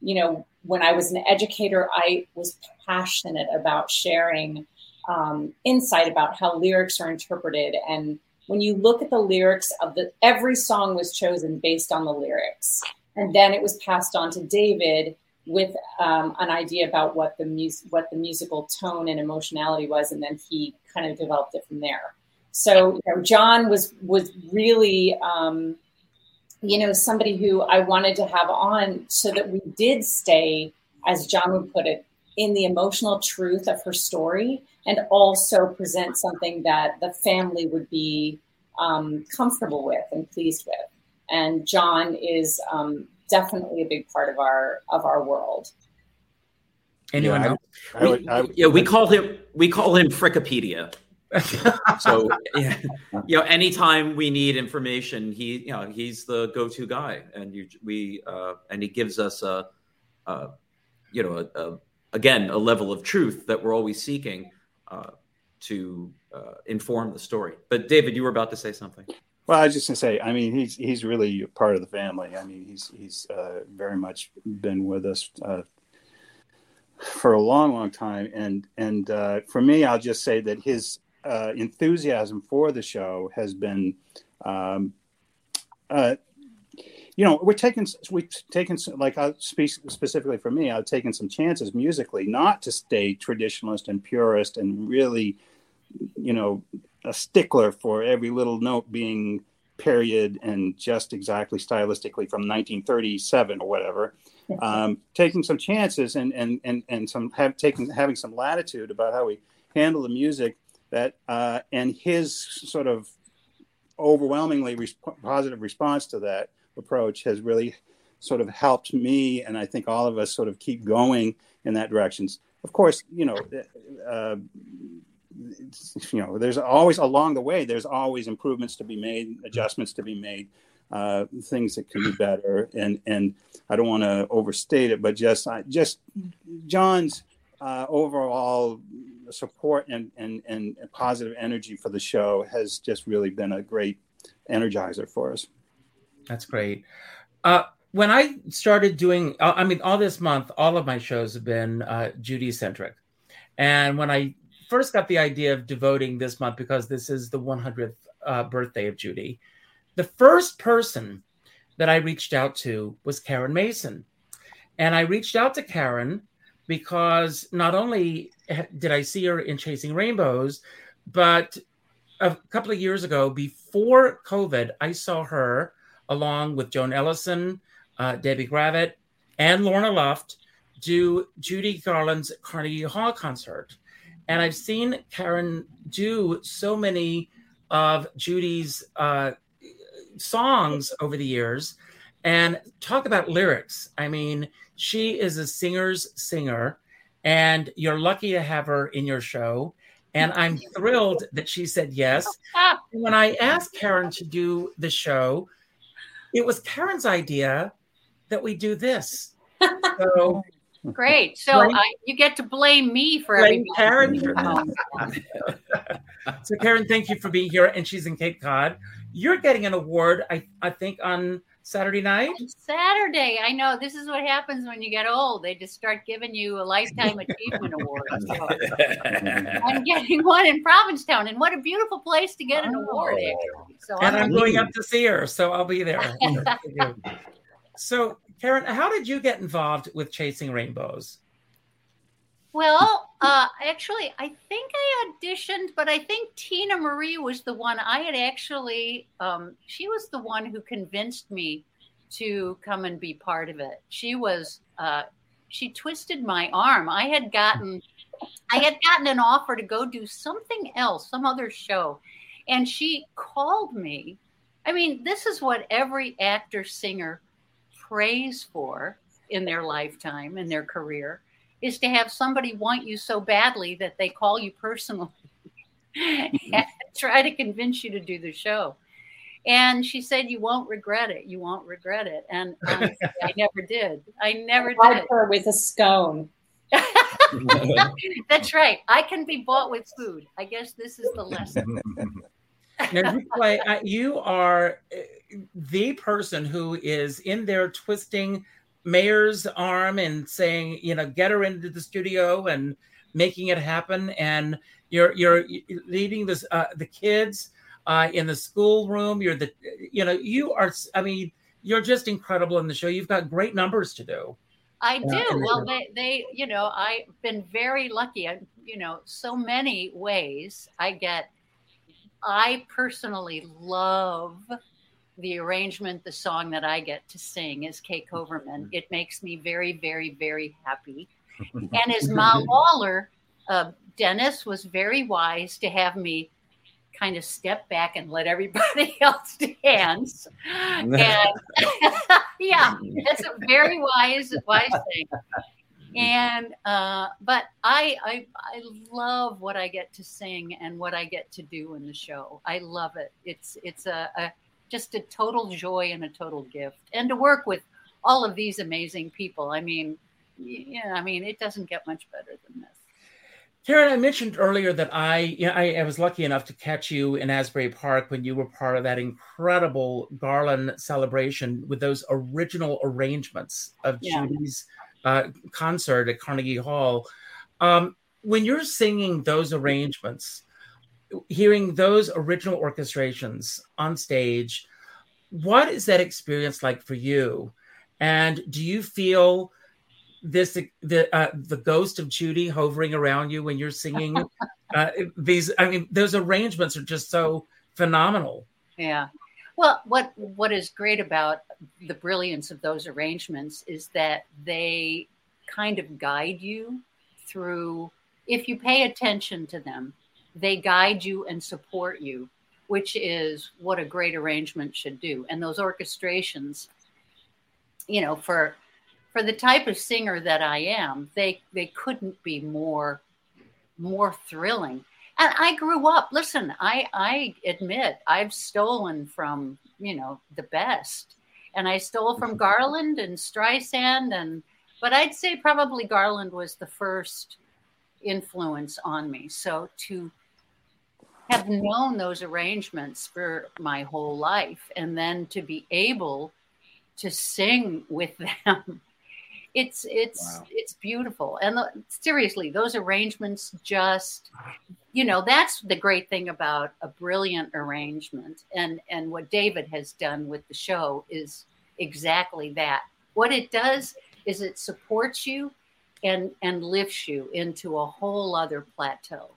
you know when i was an educator i was passionate about sharing um, insight about how lyrics are interpreted. And when you look at the lyrics of the every song was chosen based on the lyrics. And then it was passed on to David with um, an idea about what the mus- what the musical tone and emotionality was, and then he kind of developed it from there. So you know, John was was really um, you know somebody who I wanted to have on so that we did stay, as John would put it, in the emotional truth of her story, and also present something that the family would be um, comfortable with and pleased with and John is um, definitely a big part of our of our world. Anyone Yeah, else? I I We, would, yeah, we call him we call him Frickipedia. So yeah, <laughs> you know, anytime we need information, he you know he's the go-to guy, and you we uh, and he gives us a, a you know a, a, again a level of truth that we're always seeking uh, to uh, inform the story. But David, you were about to say something. Well, I was just gonna say, I mean, he's he's really part of the family. I mean, he's he's uh, very much been with us uh, for a long, long time, and and uh, for me, I'll just say that his uh, enthusiasm for the show has been, um, uh, you know, we're taking we've taken like I'll speak specifically for me. I've taken some chances musically, not to stay traditionalist and purist and really, you know, a stickler for every little note being period and just exactly stylistically from 1937 or whatever. Um, taking some chances and and and and some have taken having some latitude about how we handle the music that uh, and his sort of overwhelmingly positive response to that approach has really sort of helped me and I think all of us sort of keep going in that direction. Of course, you know, uh, you know, there's always along the way, there's always improvements to be made, adjustments to be made, uh, things that can be better. And and I don't want to overstate it, but just I just John's uh, overall support and, and and positive energy for the show has just really been a great energizer for us. That's great. Uh, when I started doing, uh, I mean, all this month, all of my shows have been uh, Judy centric. And when I first got the idea of devoting this month, because this is the 100th uh, birthday of Judy, the first person that I reached out to was Karen Mason. And I reached out to Karen because not only did I see her in Chasing Rainbows, but a couple of years ago, before COVID, I saw her along with Joan Ellison, uh, Debbie Gravitte, and Lorna Luft do Judy Garland's Carnegie Hall concert. And I've seen Karen do so many of Judy's uh, songs over the years. And talk about lyrics. I mean, she is a singer's singer, and you're lucky to have her in your show. And I'm thrilled that she said yes. <laughs> When I asked Karen to do the show, it was Karen's idea that we do this. So <laughs> Great. So Right. I, you get to blame me for Blame everything. Karen <laughs> so Karen, thank you for being here. And she's in Cape Cod. You're getting an award, I, I think, on Saturday night. Saturday. I know this is what happens when you get old. They just start giving you a lifetime achievement <laughs> award. So I'm getting one in Provincetown, and what a beautiful place to get an award! Oh. Actually. So and I'm I'm going up to see her, so I'll be there. <laughs> so, Karen, how did you get involved with Chasing Rainbows? Well, uh, actually, I think I auditioned, but I think Tina Marie was the one I had actually, um, she was the one who convinced me to come and be part of it. She was, uh, she twisted my arm. I had gotten, I had gotten an offer to go do something else, some other show. And she called me. I mean, this is what every actor, singer prays for in their lifetime, in their career is to have somebody want you so badly that they call you personally <laughs> and try to convince you to do the show. And she said, "You won't regret it. You won't regret it." And honestly, <laughs> I never did. I never Like did. her with a scone. <laughs> That's right. I can be bought with food. I guess this is the lesson. Now, you, uh, you are uh, the person who is in there twisting Mayor's arm and saying, you know, get her into the studio and making it happen. And you're you're leading this uh, the kids uh, in the schoolroom. You're the you know you are. I mean, you're just incredible in the show. You've got great numbers to do. I do. and Well, they- they, they, you know, I've been very lucky. I, you know, so many ways I get. I personally love the arrangement, the song that I get to sing is Kay Coverman. It makes me very, very, very happy. <laughs> And as Ma Lawlor, uh, Denis was very wise to have me kind of step back and let everybody <laughs> else dance. And <laughs> yeah, that's a very wise, wise thing. And uh, but I, I I love what I get to sing and what I get to do in the show. I love it. It's it's a, a just a total joy and a total gift. And to work with all of these amazing people. I mean, yeah, I mean, it doesn't get much better than this. Karen, I mentioned earlier that I, you know, I, I was lucky enough to catch you in Asbury Park when you were part of that incredible Garland celebration with those original arrangements of Yeah. Judy's uh, concert at Carnegie Hall. Um, when you're singing those arrangements, hearing those original orchestrations on stage, what is that experience like for you? And do you feel this the uh, the ghost of Judy hovering around you when you're singing <laughs> uh, these? I mean, those arrangements are just so phenomenal. Yeah. Well, what what is great about the brilliance of those arrangements is that they kind of guide you through if you pay attention to them, they guide you and support you, which is what a great arrangement should do. And those orchestrations, you know, for for the type of singer that I am, they they couldn't be more more thrilling and I grew up. Listen, I I admit I've stolen from you know the best, and I stole from <laughs> Garland and Streisand, and but I'd say probably Garland was the first influence on me. So to have known those arrangements for my whole life, and then to be able to sing with <laughs> them. It's it's Wow. it's beautiful, and the, seriously, those arrangements just you know that's the great thing about a brilliant arrangement and and what david has done with the show is exactly that what it does is it supports you and and lifts you into a whole other plateau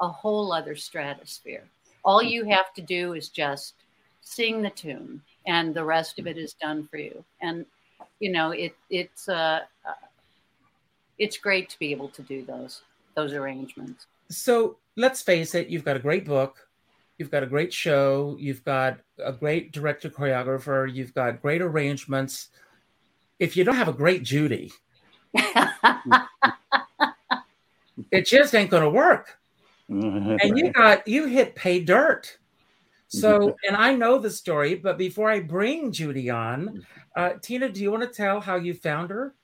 a whole other stratosphere all you have to do is just sing the tune and the rest of it is done for you and you know it it's uh, uh it's great to be able to do those those arrangements So let's face it, you've got a great book, You've got a great show. You've got a great director choreographer. You've got great arrangements. If you don't have a great Judy, <laughs> it just ain't going to work. And you got you hit pay dirt. So, and I know the story, but before I bring Judy on, uh, Tina, do you want to tell how you found her?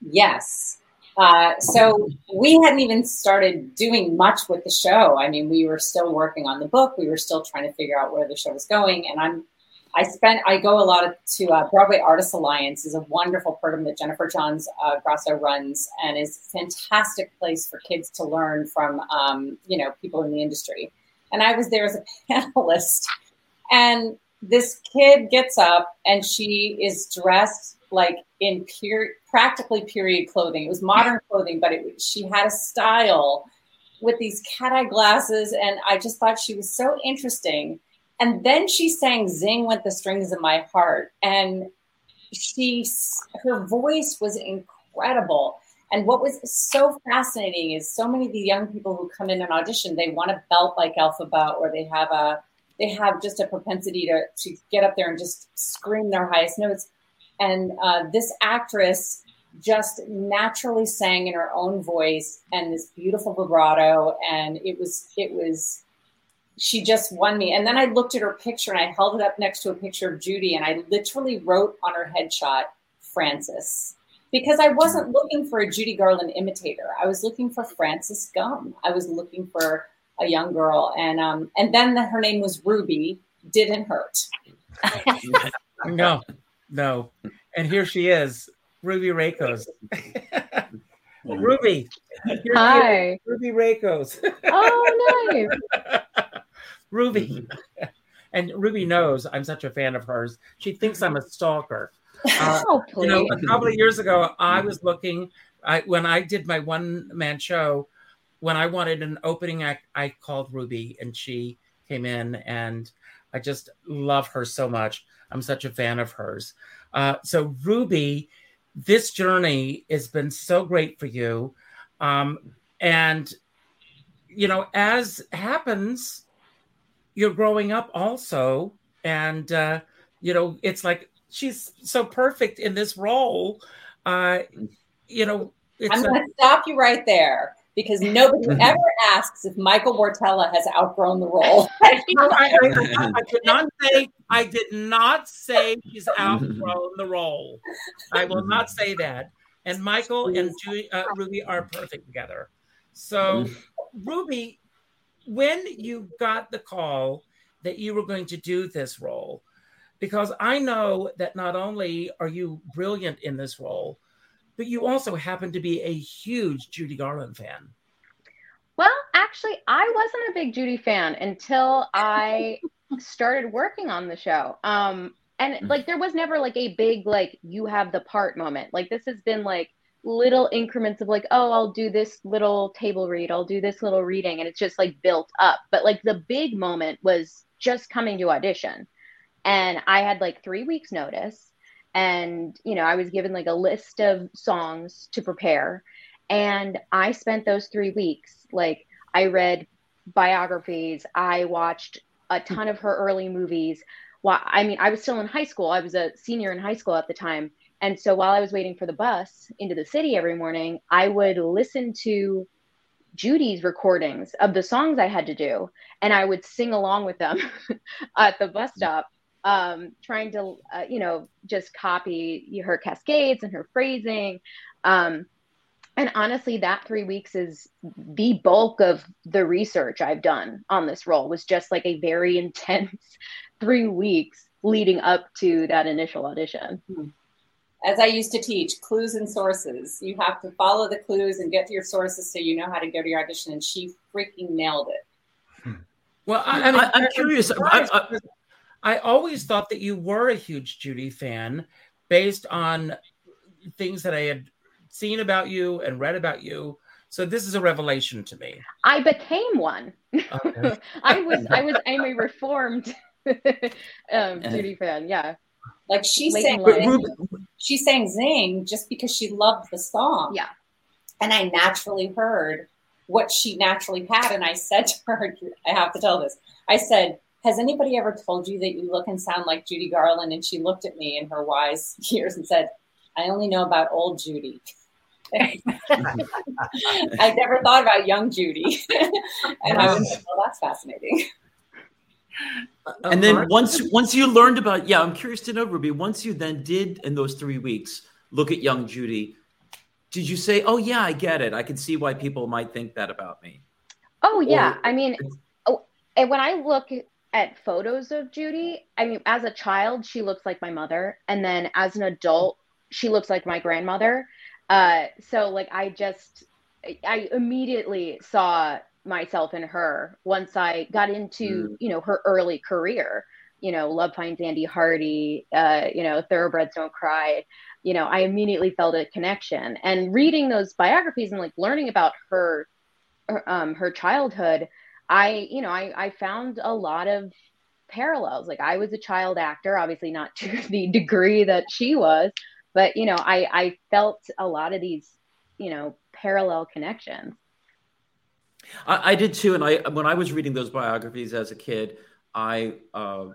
Yes. Uh, so we hadn't even started doing much with the show. I mean, we were still working on the book. We were still trying to figure out where the show was going. And I'm, I spent, I go a lot to uh, Broadway Artists Alliance is a wonderful program that Jennifer Johns uh, Grasso runs and is a fantastic place for kids to learn from, um, you know, people in the industry. And I was there as a <laughs> panelist and this kid gets up and she is dressed like in pure, practically period clothing. It was modern clothing, but it, she had a style with these cat eye glasses, and I just thought she was so interesting. And then she sang "Zing with the Strings of My Heart," and she, her voice was incredible. And what was so fascinating is so many of the young people who come in and audition, they want to belt like Elphaba, or they have a they have just a propensity to to get up there and just scream their highest notes. And uh, this actress just naturally sang in her own voice and this beautiful vibrato, and it was it was she just won me. And then I looked at her picture and I held it up next to a picture of Judy, and I literally wrote on her headshot Frances because I wasn't looking for a Judy Garland imitator. I was looking for Frances Gumm. I was looking for a young girl, and um, and then the, her name was Ruby. Didn't hurt. <laughs> no, no. And here she is, Ruby Rakos. <laughs> Ruby. Hi. Ruby Rakos. oh, nice. <laughs> Ruby. <laughs> And Ruby knows I'm such a fan of hers. She thinks I'm a stalker. <laughs> Uh, oh, you know, a couple of years ago, I was looking. I when I did my one man show, when I wanted an opening act, I called Ruby, and she came in, and I just love her so much. I'm such a fan of hers. Uh, so Ruby, this journey has been so great for you, um, and you know, as happens, you're growing up also, and uh, you know, it's like she's so perfect in this role. Uh, you know, I'm going to stop you right there because <laughs> nobody ever asks if Michael Wartella has outgrown the role. <laughs> I, I, I, I, <laughs> did not say I did not say he's outgrown the role. I will not say that. And Michael and Julie, uh, Ruby are perfect together. So, Ruby, when you got the call that you were going to do this role, because I know that not only are you brilliant in this role, but you also happen to be a huge Judy Garland fan. Well, actually, I wasn't a big Judy fan until I started working on the show. Um, and like, there was never like a big, like, you have the part moment. Like, this has been like little increments of like, oh, I'll do this little table read, I'll do this little reading. And it's just like built up. But like, the big moment was just coming to audition. And I had like three weeks' notice and you know i was given like a list of songs to prepare and i spent those three weeks like i read biographies i watched a ton of her early movies well i mean i was still in high school i was a senior in high school at the time and so while i was waiting for the bus into the city every morning i would listen to Judy's recordings of the songs I had to do, and I would sing along with them <laughs> at the bus stop um, trying to, uh, you know, just copy her cascades and her phrasing. Um, and honestly, that three weeks is the bulk of the research I've done on this role was just like a very <laughs> intense three weeks leading up to that initial audition. Hmm. As I used to teach, clues and sources. You have to follow the clues and get to your sources so you know how to go to your audition. And she freaking nailed it. Well, I, I, am curious. I, I, I always thought that you were a huge Judy fan based on things that I had seen about you and read about you. So this is a revelation to me. I became one. Okay. <laughs> I was I was I'm a reformed <laughs> um, Judy fan. Yeah. Like she sang zing, she sang Zing just because she loved the song. Yeah. And I naturally heard what she naturally had. And I said to her, I have to tell this. I said, Has anybody ever told you that you look and sound like Judy Garland? And she looked at me in her wise <laughs> years and said, I only know about old Judy. <laughs> I never thought about young Judy. <laughs> and I was like, well, that's fascinating. And then once once you learned about yeah, I'm curious to know, Ruby. Once you then did in those three weeks look at young Judy, did you say, "Oh yeah, I get it. I can see why people might think that about me"? Oh yeah, or, I mean, oh, and when I look at photos of Judy, I mean, as a child, she looks like my mother, and then as an adult, she looks like my grandmother. Uh, so like, I just, I immediately saw myself and her once I got into, mm. you know, her early career. You know, Love Finds Andy Hardy. Uh, you know, Thoroughbreds Don't Cry you know, I immediately felt a connection. And reading those biographies and like learning about her, her, um, her childhood, I, you know, I, I found a lot of parallels. Like I was a child actor, obviously not <laughs> to the degree that she was, but you know, I, I felt a lot of these, you know, parallel connections. I, I did too. And I, when I was reading those biographies as a kid, I, uh,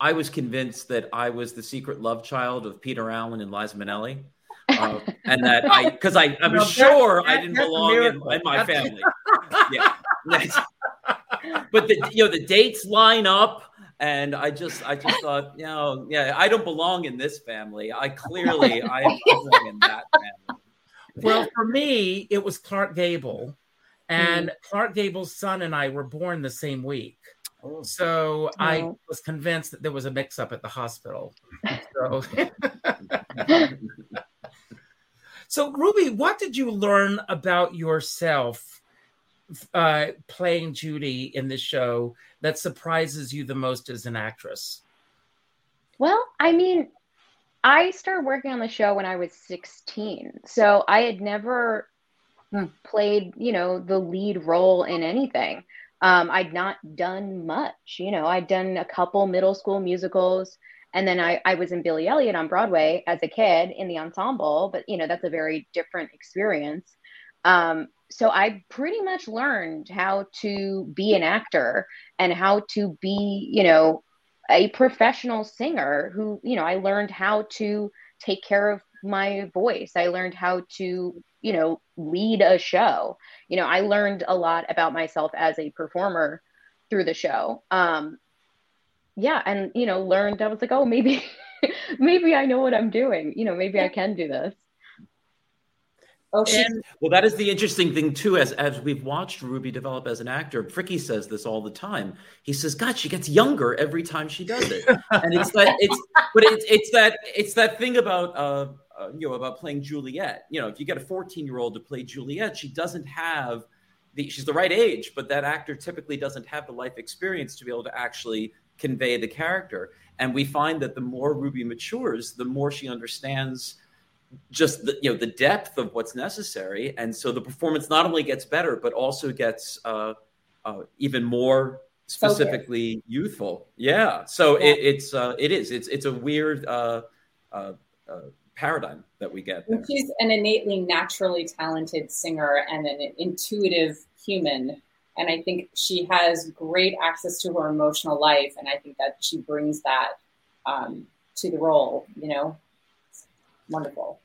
I was convinced that I was the secret love child of Peter Allen and Liza Minnelli. Uh, <laughs> and that I, because I, I was sure I didn't belong in, in, my family. <laughs> yeah. but the, you know, the dates line up and I just, I just thought, you know, yeah, I don't belong in this family. I clearly, I belong in that family. Well, for me, it was Clark Gable, and mm. Clark Gable's son and I were born the same week. Oh. So I was convinced that there was a mix up at the hospital. So, <laughs> <laughs> so Ruby, what did you learn about yourself uh, playing Judy in the show that surprises you the most as an actress? Well, I mean, I started working on the show when I was 16. So I had never hmm. played, you know, the lead role in anything um, I'd not done much. You know, I'd done a couple middle school musicals, and then I, I was in Billy Elliot on Broadway as a kid in the ensemble. But you know, that's a very different experience. Um, so I pretty much learned how to be an actor and how to be, you know, a professional singer. Who, you know, I learned how to take care of my voice. I learned how to, you know, lead a show. You know, I learned a lot about myself as a performer through the show. Um, yeah, and you know, learned I was like, oh, maybe, <laughs> maybe I know what I'm doing. You know, maybe I can do this. Oh, and, well, that is the interesting thing too. As as we've watched Ruby develop as an actor, Fricke says this all the time. He says, "God, she gets younger every time she does it," and it's that it's but it's it's that it's that thing about uh, uh, you know about playing Juliet. You know, if you get a 14 year old to play Juliet, she doesn't have the she's the right age, but that actor typically doesn't have the life experience to be able to actually convey the character. And we find that the more Ruby matures, the more she understands just the you know the depth of what's necessary, and so the performance not only gets better, but also gets uh, uh, even more specifically youthful. Yeah. So yeah. It, it's uh, it is it's it's a weird uh, uh, uh, paradigm that we get. There. She's an innately naturally talented singer and an intuitive human. And I think she has great access to her emotional life. And I think that she brings that um, to the role, you know? Wonderful.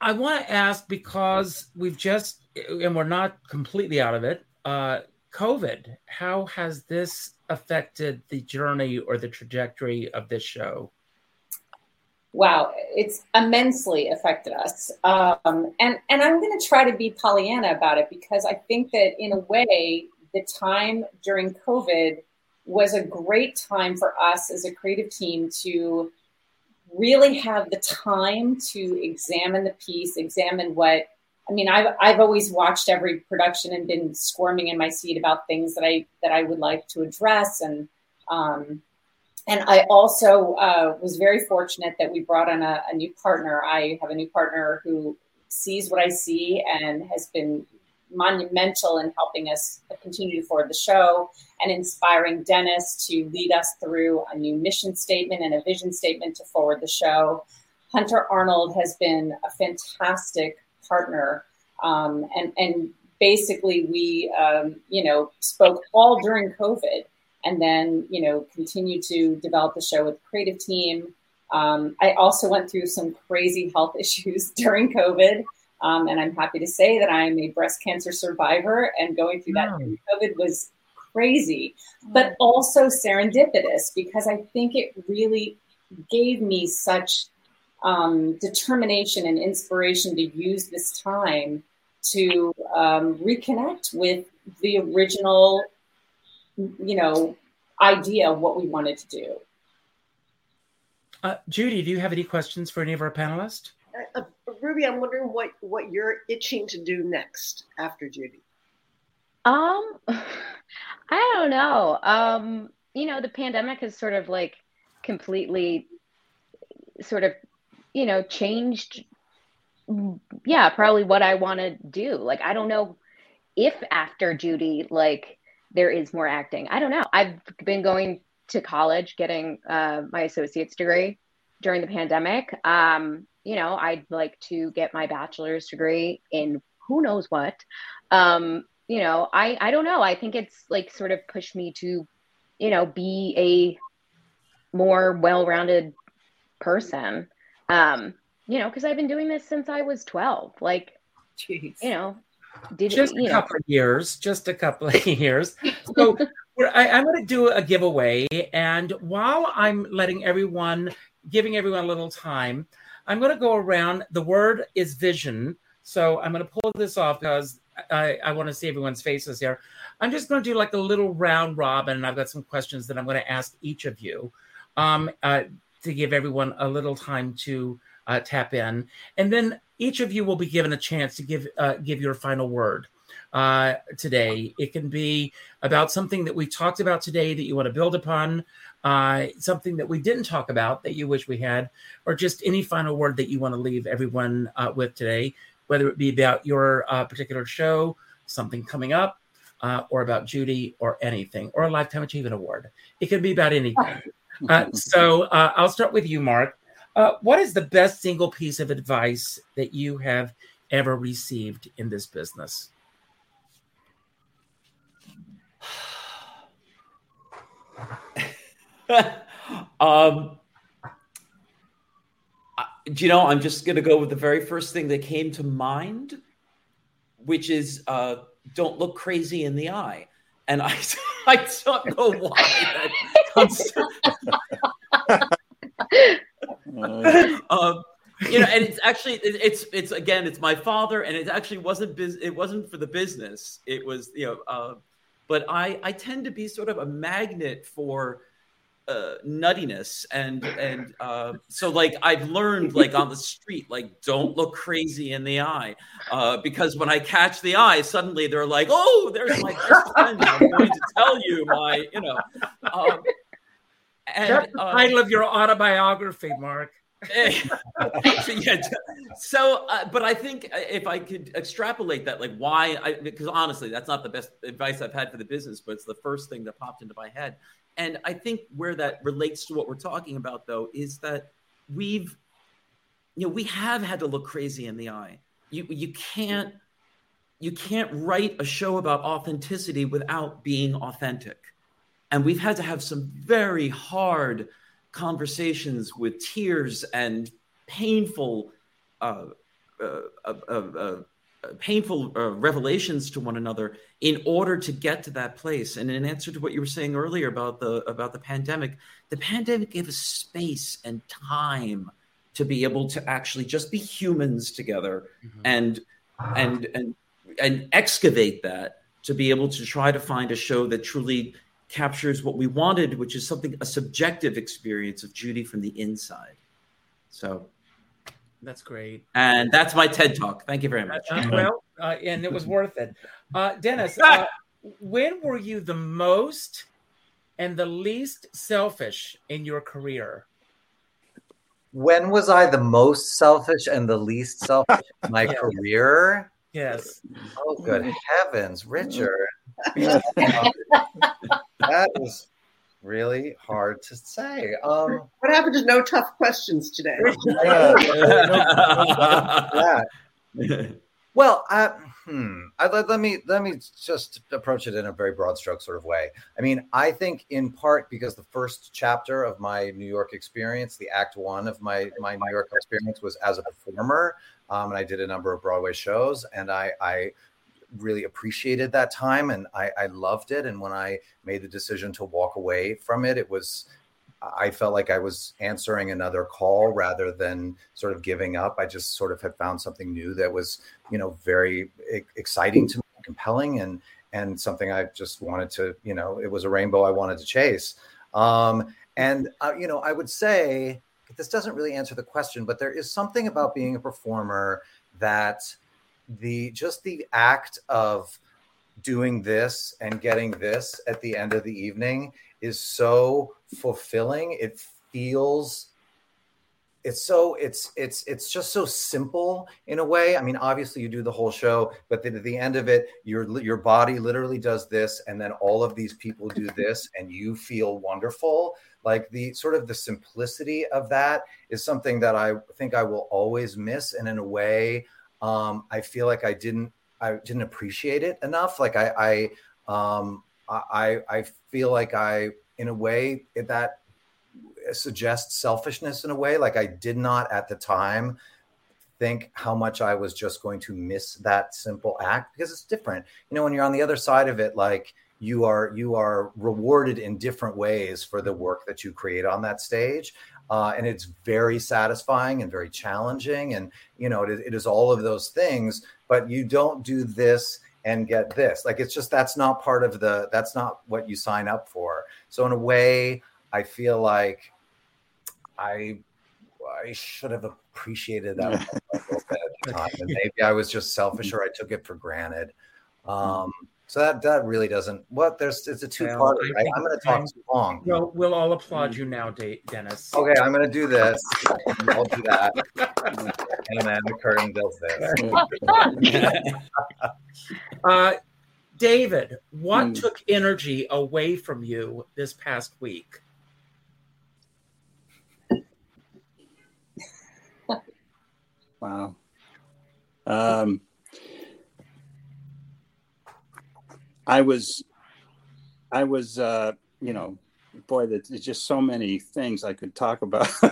I want to ask because we've just, and we're not completely out of it, uh, COVID, how has this affected the journey or the trajectory of this show? wow, it's immensely affected us. Um, and and I'm going to try to be Pollyanna about it because I think that in a way, the time during COVID was a great time for us as a creative team to really have the time to examine the piece, examine what. I mean, I've I've always watched every production and been squirming in my seat about things that I that I would like to address and. Um, and I also uh, was very fortunate that we brought on a, a, new partner. I have a new partner who sees what I see and has been monumental in helping us continue to forward the show and inspiring Denis to lead us through a new mission statement and a vision statement to forward the show. Hunter Arnold has been a fantastic partner um, and, and basically we, um, you know, spoke all during COVID and then, you know, continued to develop the show with the creative team. Um, I also went through some crazy health <laughs> issues during COVID. Um, and I'm happy to say that I'm a breast cancer survivor and going through that during COVID was crazy, but also serendipitous because I think it really gave me such um, determination and inspiration to use this time to um, reconnect with the original, you know, idea of what we wanted to do. Uh, Judy, do you have any questions for any of our panelists? Uh, Ruby, I'm wondering what what you're itching to do next after Judy. Um, <laughs> I don't know. Um, you know, the pandemic has sort of like completely sort of, you know, changed yeah, probably what I want to do. Like I don't know if after Judy like there is more acting. I don't know. I've been going to college getting uh, my associate's degree during the pandemic. Um, you know, I'd like to get my bachelor's degree in who knows what. Um, you know, I I don't know. I think it's like sort of pushed me to, you know, be a more well-rounded person. Um, you know, because I've been doing this since I was 12. Like, Jeez. you know, did just a couple know. of years, just a couple of <laughs> years. So <laughs> I, I'm going to do a giveaway, and while I'm letting everyone, giving everyone a little time, I'm going to go around. The word is vision. So I'm going to pull this off because I, I want to see everyone's faces here. I'm just going to do like a little round robin, I've got some questions that I'm going to ask each of you um, uh, to give everyone a little time to uh, tap in, and then each of you will be given a chance to give uh, give your final word uh, today. It can be about something that we talked about today that you want to build upon, uh, something that we didn't talk about that you wish we had, or just any final word that you want to leave everyone uh, with today, whether it be about your uh, particular show, something coming up, uh, or about Judy, or anything, or a Lifetime Achievement Award. It can be about anything. <laughs> Uh, so uh, I'll start with you, Marc. Uh, what is the best single piece of advice that you have ever received in this business? <laughs> um, do you know, I'm just going to go with the very first thing that came to mind, which is uh, don't look crazy in the eye. And I, <laughs> I don't know why <laughs> um, you know, and it's actually it, it's it's again it's my father, and it actually wasn't biz- it wasn't for the business. It was you know, uh, but I I tend to be sort of a magnet for uh, nuttiness and and uh, so like I've learned like on the street like don't look crazy in the eye uh, because when I catch the eye suddenly they're like oh there's my best friend I'm going to tell you my you know um, and, That's the uh, title of your autobiography, Marc. so, <laughs> yeah, so uh, but I think if I could extrapolate that, like why, I, because honestly, that's not the best advice I've had for the business, but it's the first thing that popped into my head. And I think where that relates to what we're talking about, though, is that we've, you know, we have had to look crazy in the eye. You you can't you can't write a show about authenticity without being authentic and we've had to have some very hard conversations with tears and painful uh, uh, uh, uh painful uh, revelations to one another in order to get to that place and in answer to what you were saying earlier about the about the pandemic the pandemic gave us space and time to be able to actually just be humans together mm-hmm. and and and and excavate that to be able to try to find a show that truly captures what we wanted, which is something a subjective experience of Judy from the inside. So that's great. And that's my TED talk. Thank you very much. Uh, well, uh, and it was worth it. Uh, Denis, <laughs> uh, when were you the most and the least selfish in your career? When was I the most selfish and the least selfish in my <laughs> yes. career? Yes. Oh, good heavens, Richard. <laughs> that is really hard to say. Um, what happened to no tough questions today? <laughs> Yeah, <laughs> no, no, Well, I, hmm, I, let, let me let me just approach it in a very broad stroke sort of way. I mean, I think in part because the first chapter of my New York experience, the Act One of my my New York experience, was as a performer, um, and I did a number of Broadway shows, and I, I really appreciated that time and I, I loved it. And when I made the decision to walk away from it, it was I felt like I was answering another call rather than sort of giving up. I just sort of had found something new that was, you know, very exciting to me, compelling, and and something I just wanted to, you know, it was a rainbow I wanted to chase. Um, and uh, you know, I would say this doesn't really answer the question, but there is something about being a performer that the just the act of doing this and getting this at the end of the evening is so fulfilling. It feels it's so it's it's it's just so simple in a way. I mean, obviously you do the whole show, but then at the end of it, your your body literally does this, and then all of these people do this, and you feel wonderful. Like the sort of the simplicity of that is something that I think I will always miss, and in a way, um, I feel like I didn't I didn't appreciate it enough. Like I I um, I I feel like I in a way that suggests selfishness in a way. Like I did not at the time think how much I was just going to miss that simple act because it's different. You know, when you're on the other side of it, like you are you are rewarded in different ways for the work that you create on that stage. Uh, and it's very satisfying and very challenging and you know it, it is all of those things but you don't do this and get this. Like it's just that's not part of the that's not what you sign up for. So in a way i feel like i i should have appreciated that a little bit at the time and <laughs> maybe i was just selfish or i took it for granted. Um so that that really doesn't. What there's it's a two part. Well, right? I'm going to talk too long. Well, we'll all applaud you now, Denis. Okay, I'm going to do this. <laughs> I'll do that, and then the curtain does this. <laughs> uh, David, what mm. took energy away from you this past week? Wow. Um, I was, I was, uh, you know, boy, there's just so many things I could talk about. <laughs>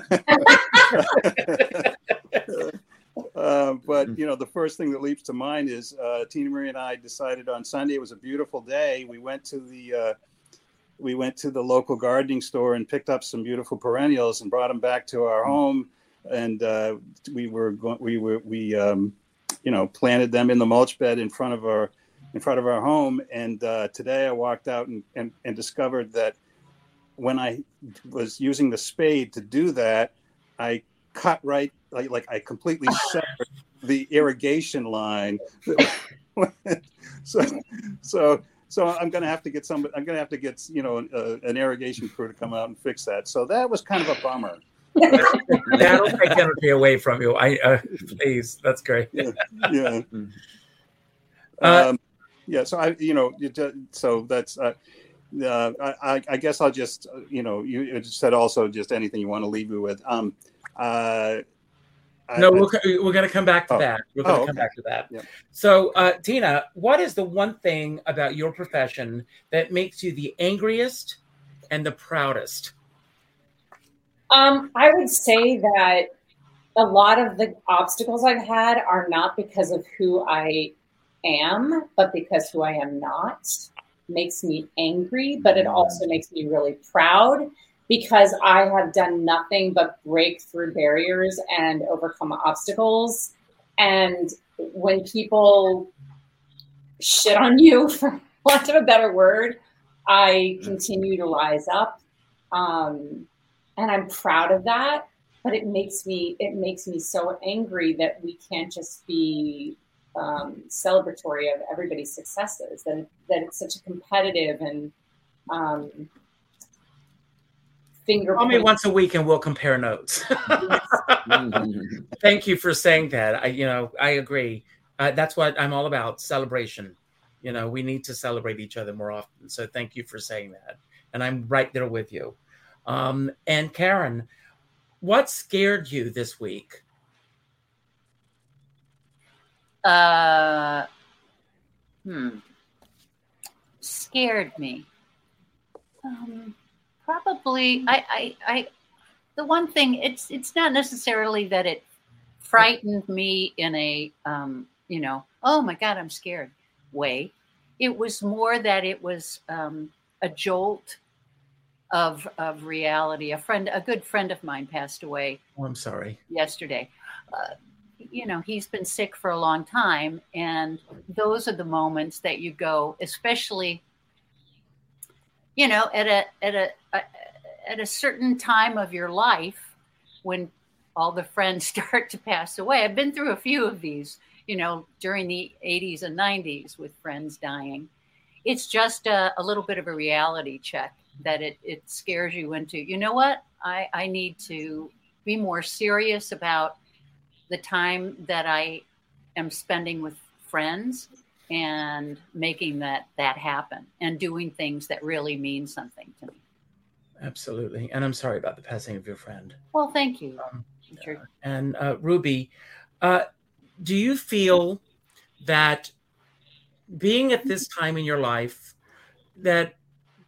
uh, but you know, the first thing that leaps to mind is uh, Tina Marie and I decided on Sunday. It was a beautiful day. We went to the uh, we went to the local gardening store and picked up some beautiful perennials and brought them back to our home. And uh, we were going, we were we um, you know planted them in the mulch bed in front of our in front of our home. And uh, today I walked out and, and, and discovered that when I was using the spade to do that, I cut right, like, like I completely <laughs> severed the irrigation line. <laughs> so, so, so I'm going to have to get some, I'm going to have to get, you know, uh, an irrigation crew to come out and fix that. So that was kind of a bummer. <laughs> That'll take energy away from you. I, uh, please, that's great. yeah. yeah. Uh, um, yeah so i you know so that's uh, uh, I, I guess I'll just, you know, you said also just anything you want to leave me with. Um, uh, no, we're, we're going to come back to oh. that. We're going to oh, come okay. back to that. Yeah. So, uh, Tina, what is the one thing about your profession that makes you the angriest and the proudest? Um, I would say that a lot of the obstacles I've had are not because of who I am, but because who I am not makes me angry, but it also makes me really proud because I have done nothing but break through barriers and overcome obstacles. And when people shit on you, <laughs> for want of a better word, I continue to rise up. Um, and I'm proud of that. But it makes me it makes me so angry that we can't just be um, celebratory of everybody's successes. That that it's such a competitive and um, finger. Call me once a week and we'll compare notes. <laughs> Thank you for saying that. I you know I agree. Uh, that's what I'm all about. Celebration. You know we need to celebrate each other more often. So thank you for saying that. And I'm right there with you. Um, and Karen, what scared you this week? Uh, hmm, scared me. Um, probably, I, I, I, the one thing it's it's not necessarily that it frightened me in a um, you know, oh my god, I'm scared way. It was more that it was um, a jolt of of reality. A friend, a good friend of mine, passed away. Oh, I'm sorry. Yesterday, uh, you know, he's been sick for a long time, and those are the moments that you go, especially, you know, at a at a, a at a certain time of your life when all the friends <laughs> start to pass away. I've been through a few of these, you know, during the 80s and 90s with friends dying. It's just a, a little bit of a reality check that it, it scares you into, you know what? I, I need to be more serious about the time that I am spending with friends and making that that happen and doing things that really mean something to me. Absolutely. And I'm sorry about the passing of your friend. Well, thank you. Um, and uh, Ruby, uh, do you feel that being at this time in your life, that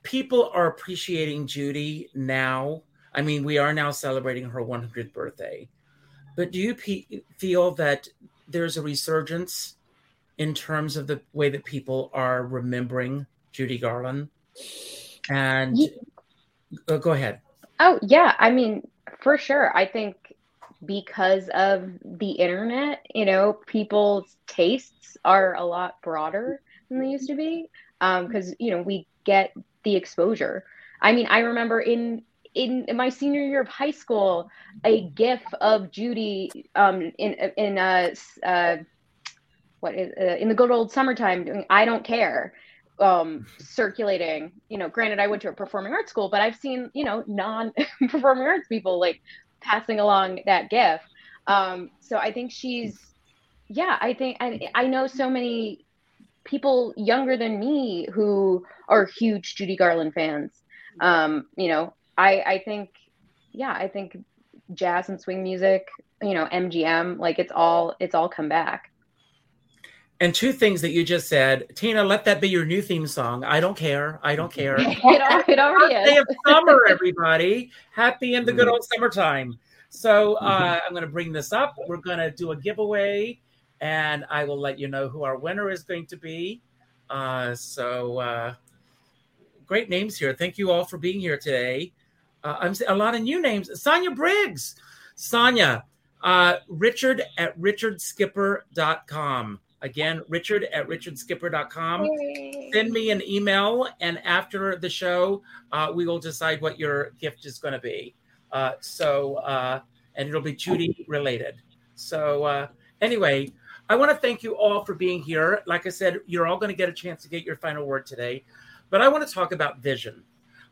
people are appreciating Judy now? I mean, we are now celebrating her 100th birthday, but do you pe- feel that there's a resurgence in terms of the way that people are remembering Judy Garland? And yeah. go ahead. Oh, yeah. I mean, for sure. I think because of the internet, you know, people's tastes are a lot broader than they used to be. Because, um, you know, we get the exposure. I mean, I remember in in, in, my senior year of high school, a GIF of Judy um, in in uh, uh, what is uh, in the good old summertime doing "I Don't Care," um, circulating. You know, granted, I went to a performing arts school, but I've seen you know non <laughs> performing arts people like passing along that GIF. Um, so I think she's, yeah, I think I, I know so many people younger than me who are huge Judy Garland fans. Um, you know, I, I think, yeah, I think jazz and swing music, you know, MGM, like it's all, it's all come back. And two things that you just said, Tina, let that be your new theme song. I don't care. I don't <laughs> care. it, it already is. of summer, everybody. Happy in the good old summertime. So uh, mm-hmm. I'm going to bring this up. We're going to do a giveaway, and I will let you know who our winner is going to be. Uh, so uh, great names here. Thank you all for being here today. Uh, I'm a lot of new names. Sonia Briggs. Sonia, uh, Richard at richardskipper.com. Again, Richard at richardskipper.com. Yay. Send me an email, and after the show, uh, we will decide what your gift is going to be. Uh, so, uh, and it'll be Judy related. So, uh, anyway, I want to thank you all for being here. Like I said, you're all going to get a chance to get your final word today, but I want to talk about vision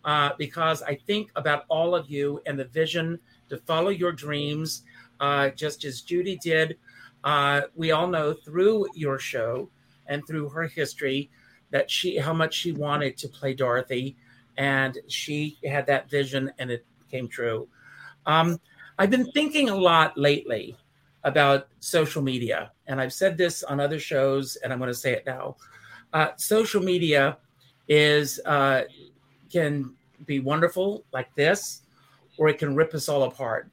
uh, because I think about all of you and the vision to follow your dreams, uh, just as Judy did uh, we all know through your show and through her history that she how much she wanted to play Dorothy, and she had that vision, and it came true. Um, I've been thinking a lot lately about social media, and I've said this on other shows, and I'm going to say it now. Uh, social media is uh, can be wonderful like this, or it can rip us all apart.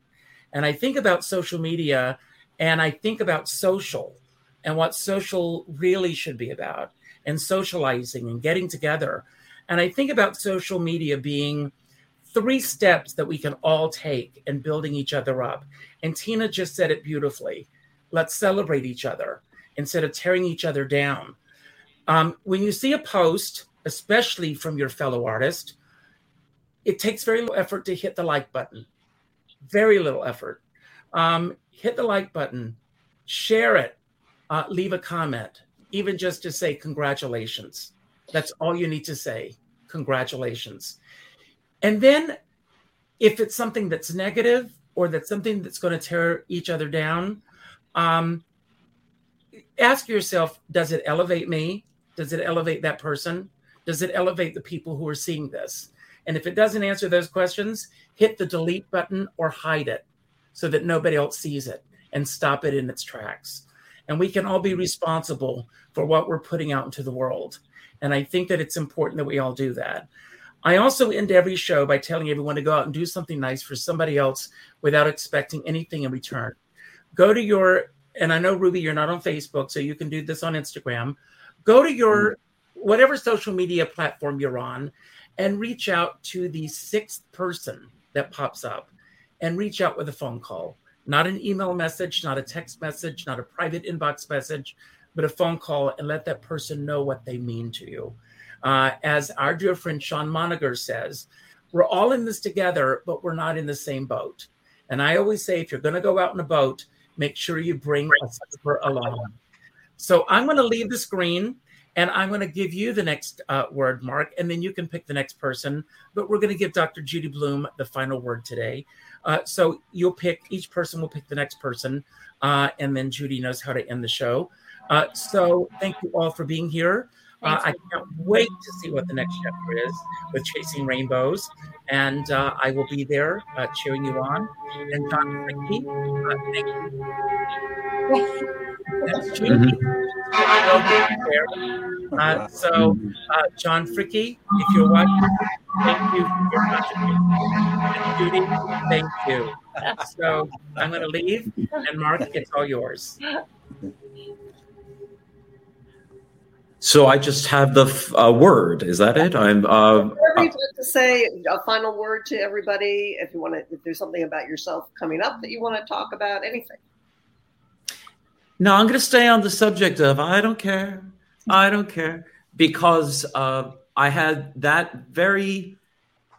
And I think about social media and I think about social and what social really should be about and socializing and getting together. And I think about social media being three steps that we can all take in building each other up. And Tina just said it beautifully. Let's celebrate each other instead of tearing each other down. Um, when you see a post, especially from your fellow artist, it takes very little effort to hit the like button. Very little effort. Um, hit the like button, share it, uh, leave a comment, even just to say congratulations. That's all you need to say. Congratulations. And then if it's something that's negative or that's something that's going to tear each other down, um, ask yourself does it elevate me? Does it elevate that person? Does it elevate the people who are seeing this? And if it doesn't answer those questions, hit the delete button or hide it so that nobody else sees it and stop it in its tracks. and we can all be responsible for what we're putting out into the world. And I think that it's important that we all do that. I also end every show by telling everyone to go out and do something nice for somebody else without expecting anything in return. Go to your, and I know Ruby, you're not on Facebook, so you can do this on Instagram. Go to your whatever social media platform you're on and reach out to the sixth person that pops up and reach out with a phone call, not an email message, not a text message, not a private inbox message, but a phone call and let that person know what they mean to you. Uh, as our dear friend Sean Moniger says, we're all in this together, but we're not in the same boat. And I always say, if you're going to go out in a boat, make sure you bring a skipper along. So I'm going to leave the screen and I'm going to give you the next uh, word, Marc, and then you can pick the next person. But we're going to give Dr. Judi Bloom the final word today. Uh, so you'll pick, each person will pick the next person, uh, and then Judi knows how to end the show. Uh, so thank you all for being here. Uh, I can't wait to see what the next chapter is with Chasing Rainbows. And uh, I will be there uh, cheering you on. And John Fricke, uh, thank you. That's <laughs> Judy. Uh, so, uh, John Fricke, if you're watching, thank you for your contribution. Judy, thank you. <laughs> So, I'm going to leave, and Marc, it's all yours. <laughs> So I just have the f- uh, word. Is that it? I'm. Uh, you'd like to say a final word to everybody. If you want to, if there's something about yourself coming up that you want to talk about, anything. no, I'm going to stay on the subject of I don't care. I don't care because uh, I had that very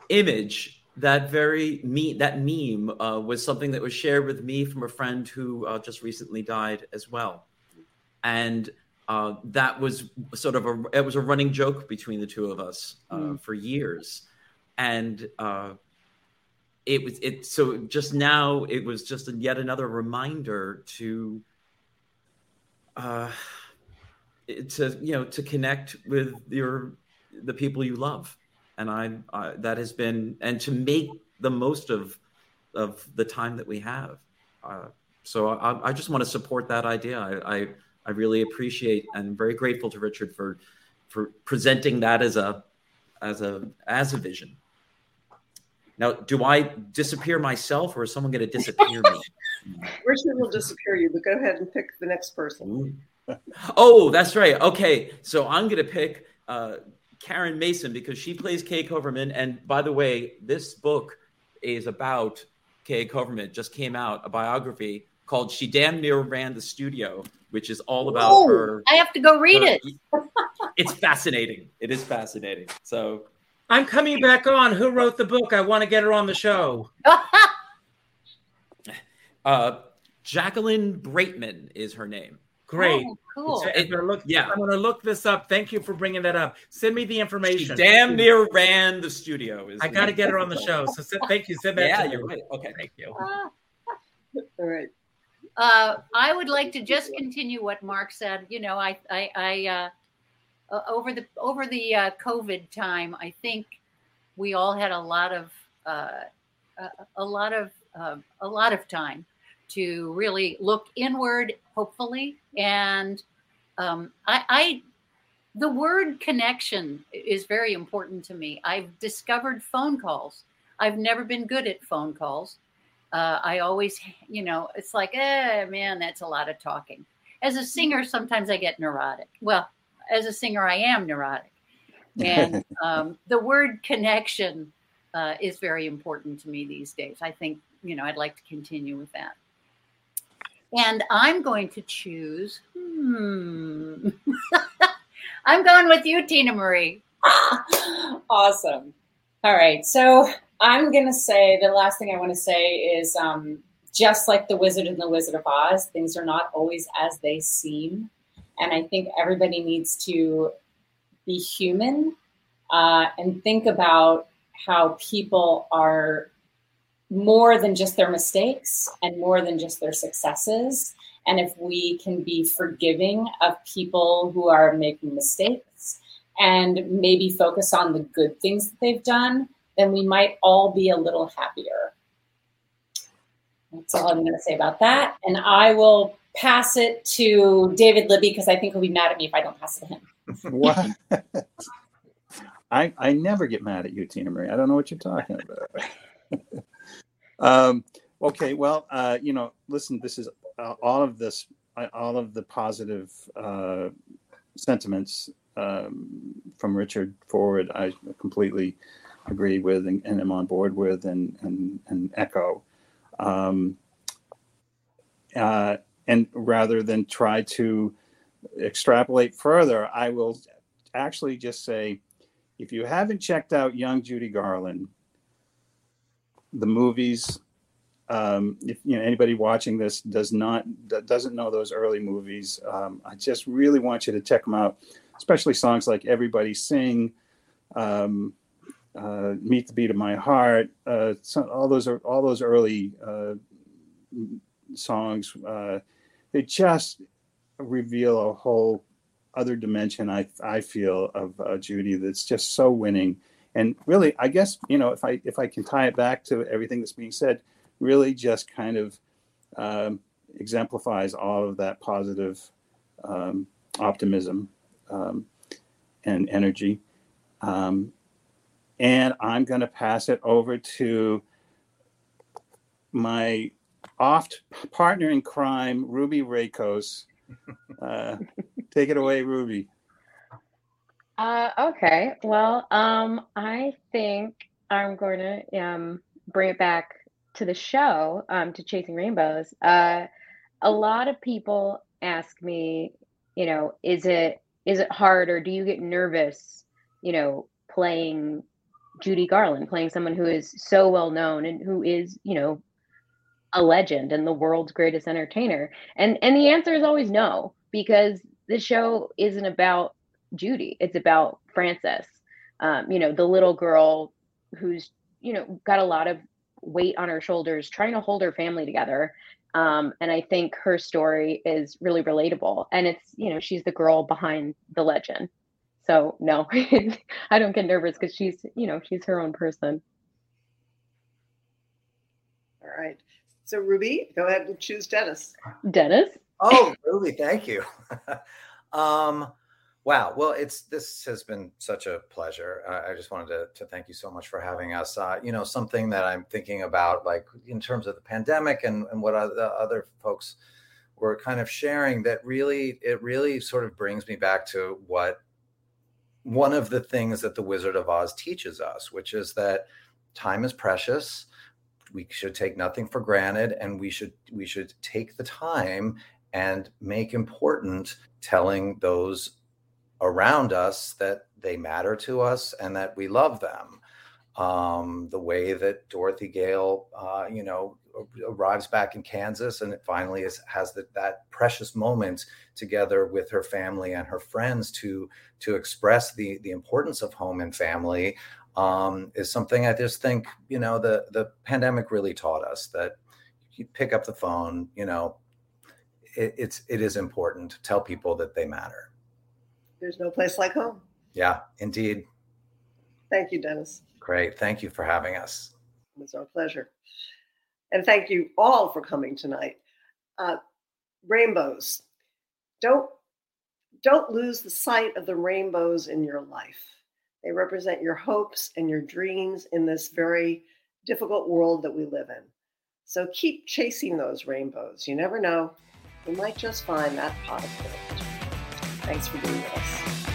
image, that very me, that meme uh, was something that was shared with me from a friend who uh, just recently died as well, and uh, that was sort of a it was a running joke between the two of us uh, Mm. for years, and uh, it was it. So just now, it was just a, yet another reminder to uh, to you know to connect with your the people you love, and I, I that has been and to make the most of of the time that we have. Uh, so I, I just want to support that idea. I, I I really appreciate and am very grateful to Richard for for presenting that as a as a as a vision. Now, do I disappear myself, or is someone going to disappear me? <laughs> Richard will disappear you, but go ahead and pick the next person. Oh, that's right. Okay, so I'm going to pick uh, Karen Mason because she plays Kay Koverman. And by the way, this book is about Kay Koverman. It just came out a biography called "She Damn Near Ran the Studio," which is all about her. I have to go read her- it. <laughs> It's fascinating. It is fascinating. So I'm coming back on. Who wrote the book? I want to get her on the show. <laughs> Uh, Jacqueline Braitman is her name. Great. Oh, cool. I'm gonna look. Yeah. I'm gonna look this up. Thank you for bringing that up. Send me the She information. damn near ran the studio. Is I got to get her on the <laughs> show. So send, thank you. Send that. Yeah, to you're me. right. Okay. Thank you. All right. Uh, I would like to just continue what Marc said. You know, I, I, I uh, uh, over the over the uh, COVID time, I think we all had a lot of uh, a, a lot of uh, a lot of time to really look inward, hopefully, and um, I, I the word connection is very important to me. I've discovered phone calls. I've never been good at phone calls. Uh, I always, you know, it's like, eh, man, that's a lot of talking. As a singer, sometimes I get neurotic. Well, as a singer, I am neurotic. And <laughs> um, the word connection uh, is very important to me these days. I think, you know, I'd like to continue with that. And I'm going to choose, hmm, <laughs> I'm going with you, Tina Marie. <gasps> awesome. All right. So I'm to say the last thing I want to say is um, just like the Wizard and the Wizard of Oz, things are not always as they seem. And I think everybody needs to be human uh, and think about how people are more than just their mistakes and more than just their successes. And if we can be forgiving of people who are making mistakes and maybe focus on the good things that they've done, then we might all be a little happier. That's all I'm going to say about that. And I will pass it to David Libby because I think he'll be mad at me if I don't pass it to him. <laughs> What? I I never get mad at you, Tina Marie. I don't know what you're talking about. <laughs> um, okay, well, uh, you know, listen, this is uh, all of this, uh, all of the positive uh, sentiments um, from Richard forward. I completely agree with and, and am on board with and and, and echo. Um, uh, and rather than try to extrapolate further, I will actually just say if you haven't checked out Young Judy Garland, the movies, um, if you know anybody watching this does not doesn't know those early movies, um, I just really want you to check them out, especially songs like "Everybody Sing," um, uh, "Meet the Beat of My Heart," uh, so all those are all those early uh, songs. Uh, they just reveal a whole other dimension I I feel of uh, Judy that's just so winning. And really, I guess you know if I if I can tie it back to everything that's being said, really just kind of um, exemplifies all of that positive um, optimism um, and energy. Um, and I'm going to pass it over to my oft partner in crime, Ruby Rakos. <laughs> Uh, take it away, Ruby. Uh, okay. Well, um, I think I'm going to um, bring it back to the show, um, to Chasing Rainbows. Uh, a lot of people ask me, you know, is it is it hard or do you get nervous, you know, playing Judy Garland, playing someone who is so well known and who is, you know, a legend and the world's greatest entertainer? And and the answer is always no, because the show isn't about Judy. It's about Frances. Um, you know, the little girl who's, you know, got a lot of weight on her shoulders, trying to hold her family together. Um, and I think her story is really relatable. And it's, you know, she's the girl behind the legend. So no, <laughs> I don't get nervous because she's, you know, she's her own person. All right. So Ruby, go ahead and choose Denis. Denis. Oh, Ruby, thank you. <laughs> um, wow. Well, it's this has been such a pleasure. I, I just wanted to, to, thank you so much for having us. Uh, you know, something that I'm thinking about, like in terms of the pandemic and, and what other, other folks were kind of sharing, that really it really sort of brings me back to what one of the things that the Wizard of Oz teaches us, which is that time is precious. We should take nothing for granted and we should we should take the time and make important telling those around us that they matter to us and that we love them. Um, the way that dorothy gale uh, you know arrives back in kansas and it finally is, has the, that precious moment together with her family and her friends to to express the the importance of home and family um, is something I just think you know the the pandemic really taught us that you pick up the phone, you know, it, it's it is important to tell people that they matter. There's no place like home. Yeah, indeed. Thank you, Denis. Great. Thank you for having us. It was our pleasure. And thank you all for coming tonight. Uh, rainbows. Don't don't lose the sight of the rainbows in your life. They represent your hopes and your dreams in this very difficult world that we live in. So keep chasing those rainbows. You never know. You might just find that pot of gold. Thanks for being with us.